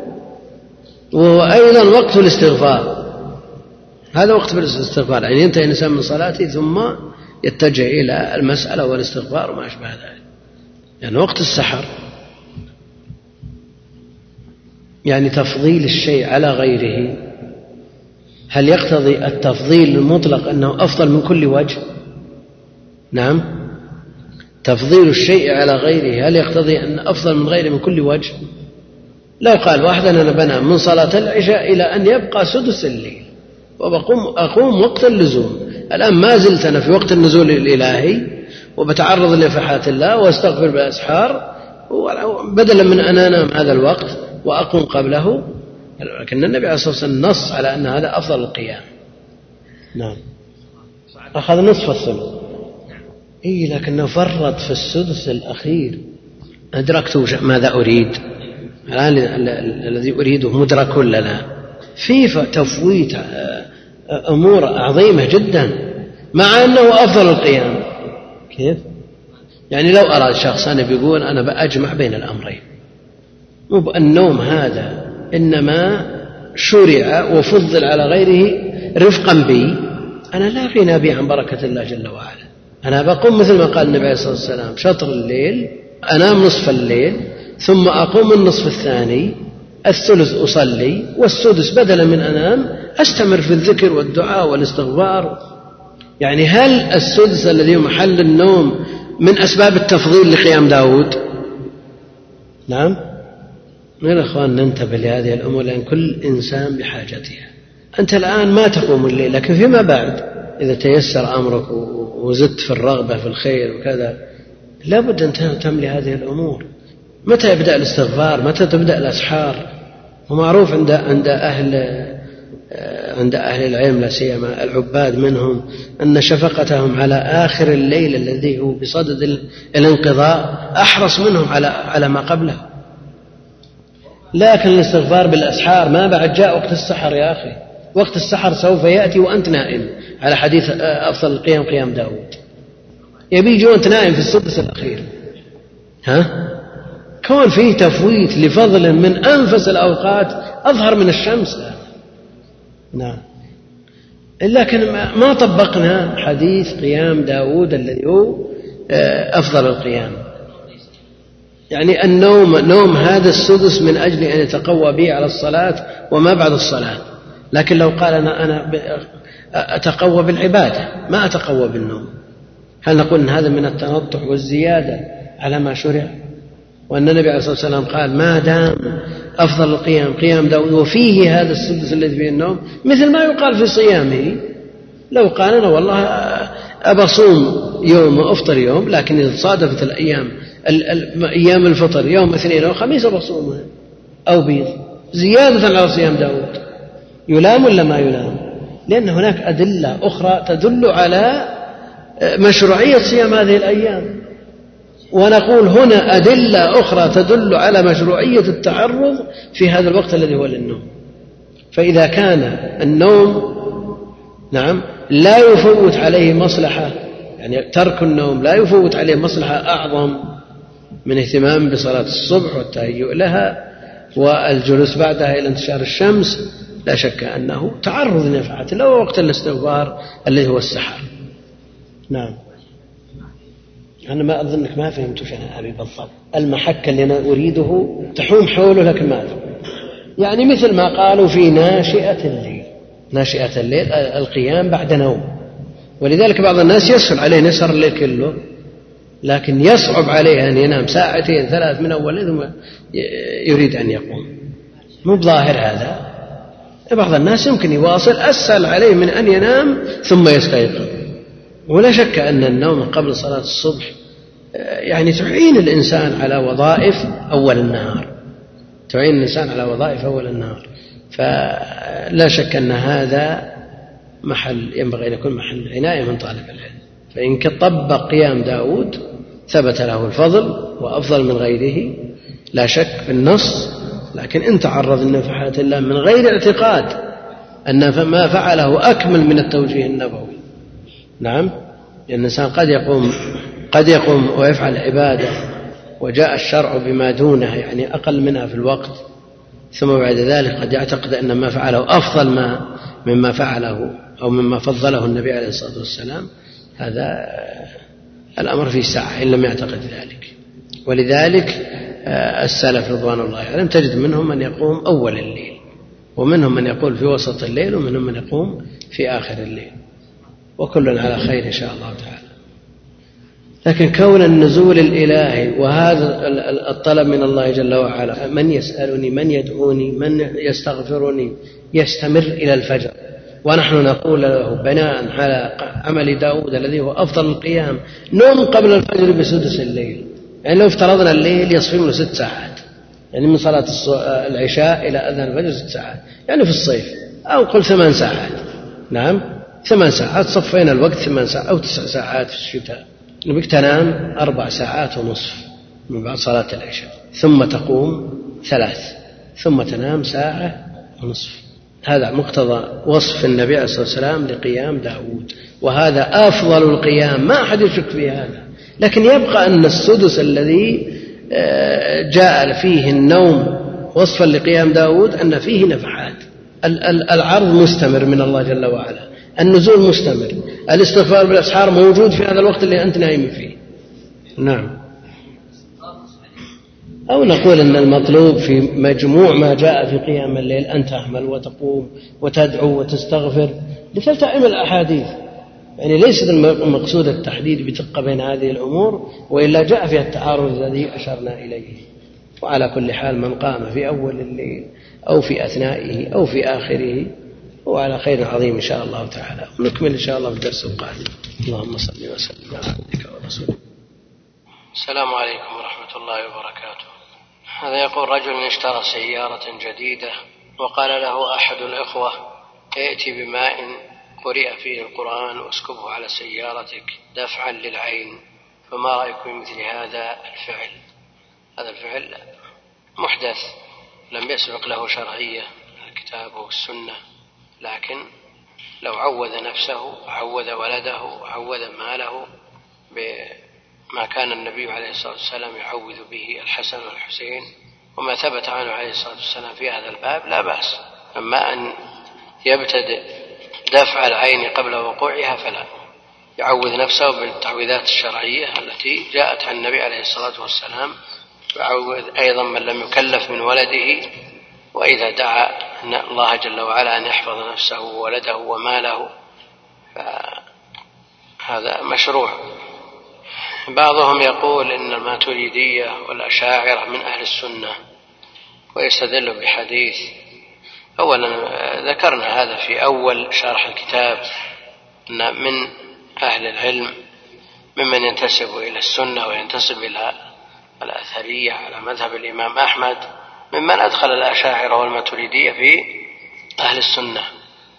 وهو أيضا وقت الاستغفار. هذا وقت الاستغفار يعني ينتهي الإنسان من صلاته ثم يتجه إلى المسألة والاستغفار وما أشبه ذلك. يعني وقت السحر يعني تفضيل الشيء على غيره. هل يقتضي التفضيل المطلق أنه أفضل من كل وجه؟ نعم. تفضيل الشيء على غيره هل يقتضي أن أفضل من غيره من كل وجه؟ لو قال واحد أنا بنام من صلاة العشاء إلى أن يبقى سدس الليل وبقوم أقوم وقت اللزوم. الآن ما زلت أنا في وقت النزول الإلهي وبتعرض لنفحات الله واستغفر بالأسحار بدلا من أن أنام هذا الوقت وأقوم قبله. لكن النبي عليه الصلاة والسلام نص على أن هذا أفضل القيام. نعم. أخذ نصف الثلث. إي لكنه فرط في السدس الأخير. أدركت ماذا أريد؟ الآن الذي أريده مدرك ولا لا؟ في تفويت آه، أمور عظيمة جدا مع أنه أفضل القيام. كيف؟ يعني لو أراد شخص أنا بيقول أنا بأجمع بين الأمرين. مو النوم هذا إنما شرع وفضل على غيره رفقا بي. أنا لا غنى بي عن بركة الله جل وعلا. أنا بقوم مثل ما قال النبي عليه الصلاة والسلام شطر الليل أنام نصف الليل ثم أقوم النصف الثاني الثلث أصلي والسدس بدلا من أنام أستمر في الذكر والدعاء والاستغفار. يعني هل السدس الذي هو محل النوم من أسباب التفضيل لقيام داود؟ نعم. يا أخوان ننتبه لهذه الأمور لأن كل إنسان بحاجتها. أنت الآن ما تقوم الليل لكن فيما بعد إذا تيسر أمرك وزدت في الرغبة في الخير وكذا لابد أن تهتم لهذه الأمور. متى يبدأ الاستغفار؟ متى تبدأ الأسحار؟ ومعروف عند عند أهل عند أهل العلم لا سيما العباد منهم أن شفقتهم على آخر الليل الذي هو بصدد الانقضاء أحرص منهم على على ما قبله. لكن الاستغفار بالأسحار ما بعد جاء وقت السحر يا أخي. وقت السحر سوف يأتي وأنت نائم. على حديث أفضل القيام قيام داود. يبي يجي وأنت نائم في السدس الأخير. ها؟ كون فيه تفويت لفضل من أنفس الأوقات أظهر من الشمس. نعم. لكن ما طبقنا حديث قيام داود الذي هو آه، أفضل القيام. يعني النوم نوم هذا السدس من أجل أن يتقوى به على الصلاة وما بعد الصلاة. لكن لو قال أنا أنا أتقوى بالعبادة ما أتقوى بالنوم. هل نقول أن هذا من التنطع والزيادة على ما شرع؟ وأن النبي عليه الصلاة والسلام قال ما دام أفضل القيام قيام داود وفيه هذا السدس الذي فيه النوم مثل ما يقال في صيامه. لو قال أنا والله أبى أصوم يوم وأفطر يوم لكن إذا صادفت الأيام أيام الفطر يوم اثنين أو خميس بصومها أو بيض. زيادة على صيام داود يلام ولا ما يلام؟ لأن هناك أدلة أخرى تدل على مشروعية صيام هذه الأيام. ونقول هنا أدلة أخرى تدل على مشروعية التعرض في هذا الوقت الذي هو للنوم. فإذا كان النوم نعم لا يفوت عليه مصلحة يعني ترك النوم لا يفوت عليه مصلحة أعظم من اهتمام بصلاة الصبح والتهيؤ لها والجلوس بعدها إلى انتشار الشمس لا شك أنه تعرض لنفعات الله ووقت الاستغفار الذي هو السحر. نعم. أنا ما أظنك ما فهمت وش أنا أبي بالضبط المحك اللي أنا أريده تحوم حوله لكن ما يعني مثل ما قالوا في ناشئة الليل. ناشئة الليل القيام بعد نوم. ولذلك بعض الناس يسهل عليه نسهر الليل كله. لكن يصعب عليه أن ينام ساعتين ثلاث من أول ثم يريد أن يقوم. مو بظاهر هذا. بعض الناس يمكن يواصل أسهل عليه من أن ينام ثم يستيقظ ولا شك أن النوم قبل صلاة الصبح يعني تعين الإنسان على وظائف أول النهار. تعين الإنسان على وظائف أول النهار. فلا شك أن هذا محل ينبغي أن يكون محل عناية من طالب العلم. فإن طبق قيام داود ثبت له الفضل وأفضل من غيره. لا شك في النص لكن إن تعرض لنفحات الله من غير اعتقاد أن ما فعله أكمل من التوجيه النبوي. نعم؟ الإنسان قد يقوم قد يقوم ويفعل عبادة وجاء الشرع بما دونه يعني أقل منها في الوقت ثم بعد ذلك قد يعتقد أن ما فعله أفضل ما مما فعله أو مما فضله النبي عليه الصلاة والسلام. هذا الأمر فيه ساعة إن لم يعتقد ذلك. ولذلك السلف رضوان الله عليهم. تجد منهم من يقوم أول الليل ومنهم من يقول في وسط الليل ومنهم من يقوم في آخر الليل. وكل على خير إن شاء الله تعالى. لكن كون النزول الإلهي وهذا الطلب من الله جل وعلا من يسألني من يدعوني من يستغفرني يستمر إلى الفجر. ونحن نقول له بناء على عمل داود الذي هو أفضل القيام نوم قبل الفجر بسدس الليل. يعني لو افترضنا الليل يصفي منه ست ساعات يعني من صلاة العشاء إلى أذان الفجر ست ساعات يعني في الصيف أو قل ثمان ساعات. نعم؟ ثمان ساعات صفينا الوقت ثمان ساعات أو تسع ساعات في الشتاء. نبيك تنام أربع ساعات ونصف من بعد صلاة العشاء ثم تقوم ثلاث ثم تنام ساعة ونصف. هذا مقتضى وصف النبي عليه الصلاة والسلام لقيام داود. وهذا أفضل القيام ما أحد يشك في هذا. لكن يبقى أن السدس الذي آه، جاء فيه النوم وصفا لقيام داود أن فيه نفحات. العرض مستمر من الله جل وعلا. النزول مستمر. الاستغفار بالأسحار موجود في هذا الوقت اللي أنت نايم فيه. نعم. أو نقول أن المطلوب في مجموع ما جاء في قيام الليل أن تعمل وتقوم وتدعو وتستغفر لتلتئم الأحاديث. يعني ليس المقصود التحديد بدقة بين هذه الأمور وإلا جاء فيها التعارض الذي أشرنا إليه. وعلى كل حال من قام في أول الليل أو في أثنائه أو في آخره هو على خير عظيم إن شاء الله تعالى. ونكمل إن شاء الله في الدرس القادم. اللهم صل وسلم على عبدك ورسولك. السلام عليكم ورحمة الله وبركاته. هذا يقول رجل اشترى سيارة جديدة وقال له أحد الإخوة ائت بماء قرئ فيه القرآن واسكبه على سيارتك دفعا للعين فما رأيكم مثل هذا الفعل؟ هذا الفعل محدث لم يسبق له شرعية الكتاب والسنة لكن لو عود نفسه عود ولده عود ماله بما كان النبي عليه الصلاة والسلام يعوذ به الحسن والحسين وما ثبت عنه عليه الصلاة والسلام في هذا الباب لا بأس. أما أن يبتدئ دفع العين قبل وقوعها فلا. يعوذ نفسه بالتعويذات الشرعية التي جاءت عن النبي عليه الصلاة والسلام. يعوذ أيضا من لم يكلف من ولده وإذا دعا الله جل وعلا أن يحفظ نفسه وولده وماله. فهذا مشروع. بعضهم يقول إن الماتريدية والأشاعرة من أهل السنة ويستدل بحديث أولا ذكرنا هذا في أول شرح الكتاب أن من أهل العلم ممن ينتسب إلى السنة وينتسب إلى الأثرية على مذهب الإمام أحمد ممن أدخل الأشاعرة والماتريدية في أهل السنة.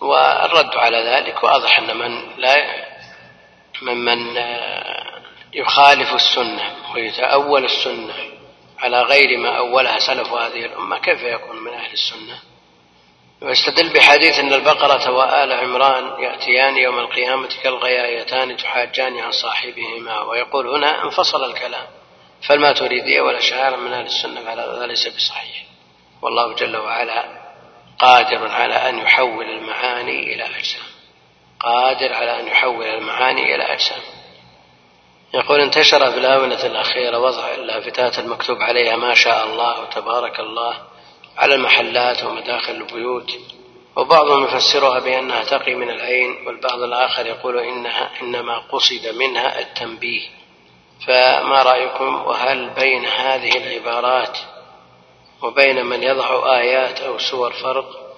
والرد على ذلك واضح أن من لا ممن يخالف السنة ويتأول السنة على غير ما أولها سلف هذه الأمة كيف يكون من أهل السنة؟ ويستدل بحديث أن البقرة وآل عمران يأتيان يوم القيامة كالغيايتان تحاجان عن صاحبهما ويقول هنا انفصل الكلام. فالماتريدية والأشاعرة من أهل السنة فهذا ليس بصحيح. والله جل وعلا قادر على أن يحول المعاني إلى أجسام. قادر على أن يحول المعاني إلى أجسام. يقول انتشر في الآونة الأخيرة وضع اللافتات المكتوب عليها ما شاء الله وتبارك الله على المحلات ومداخل البيوت وبعضهم يفسرها بأنها تقي من العين والبعض الآخر يقول إنها إنما قصد منها التنبيه. فما رأيكم؟ وهل بين هذه العبارات وبين من يضع آيات أو سور فرق؟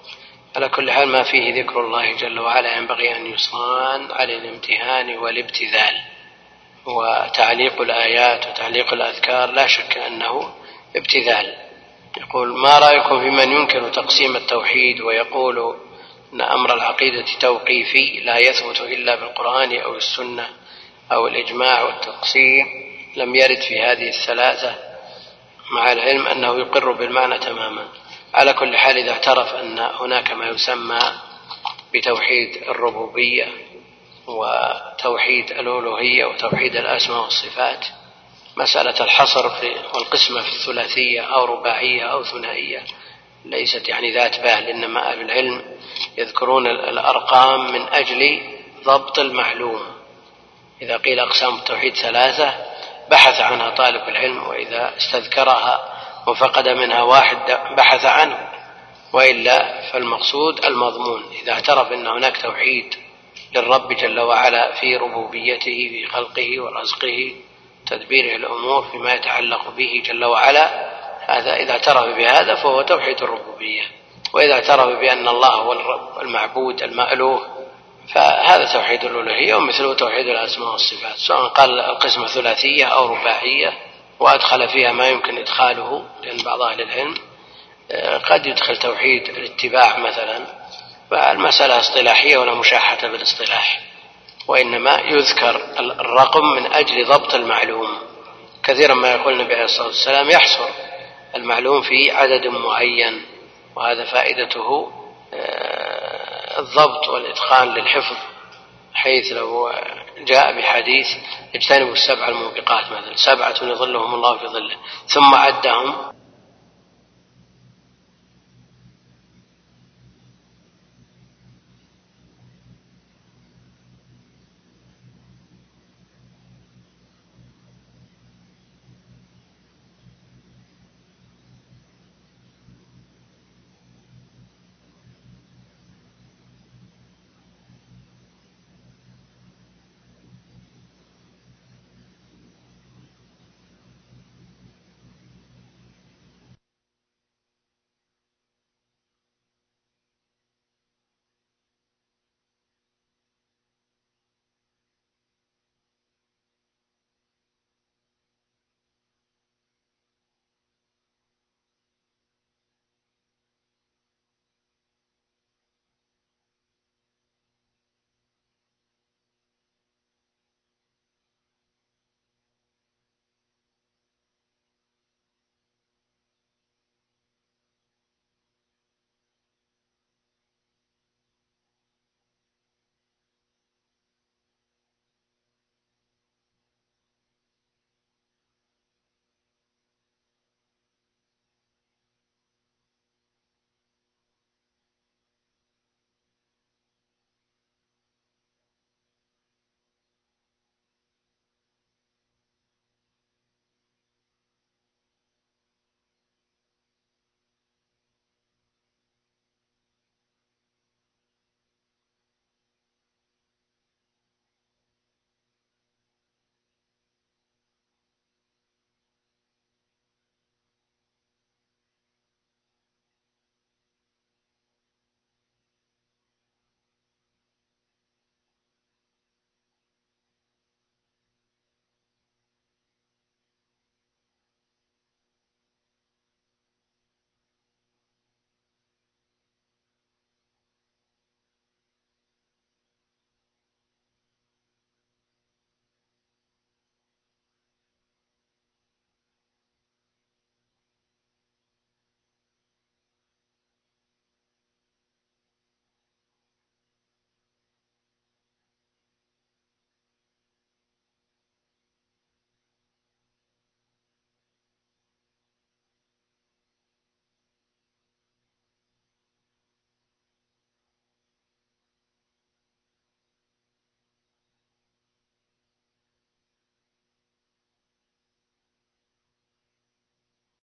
على كل حال ما فيه ذكر الله جل وعلا ينبغي أن يصان على الامتهان والابتذال. وتعليق الآيات وتعليق الأذكار لا شك أنه ابتذال. يقول ما رأيكم في من ينكر تقسيم التوحيد ويقول أن أمر العقيدة توقيفي لا يثبت إلا بالقرآن أو السنة أو الإجماع والتقسيم؟ لم يرد في هذه الثلاثة مع العلم أنه يقر بالمعنى تماما. على كل حال إذا اعترف أن هناك ما يسمى بتوحيد الربوبية وتوحيد الألوهية وتوحيد الأسماء والصفات مسألة الحصر في والقسمة في الثلاثية أو رباعية أو ثنائية ليست يعني ذات بال إنما أهل العلم يذكرون الأرقام من أجل ضبط المعلوم. إذا قيل أقسام التوحيد ثلاثة بحث عنها طالب العلم وإذا استذكرها وفقد منها واحد بحث عنه. وإلا فالمقصود المضمون. إذا اعترف أن هناك توحيد للرب جل وعلا في ربوبيته في خلقه ورزقه تدبيره الأمور فيما يتعلق به جل وعلا هذا إذا اعترف بهذا فهو توحيد الربوبية. وإذا اعترف بأن الله هو الرب المعبود المألوه فهذا توحيد الألوهية ومثله توحيد الأسماء والصفات سواء قال القسمة ثلاثية أو رباعية وأدخل فيها ما يمكن إدخاله لأن بعض أهل العلم آه، قد يدخل توحيد الاتباع مثلا فالمسألة اصطلاحية ولا مشاحة بالإصطلاح. وإنما يذكر الرقم من أجل ضبط المعلوم. كثيرا ما يقول النبي عليه الصلاة والسلام يحصر المعلوم في عدد معين وهذا فائدته آه، الضبط والإتقان للحفظ حيث لو جاء بحديث اجتنبوا السبع الموبقات مثلا سبعة يظلهم الله في ظله ثم عدهم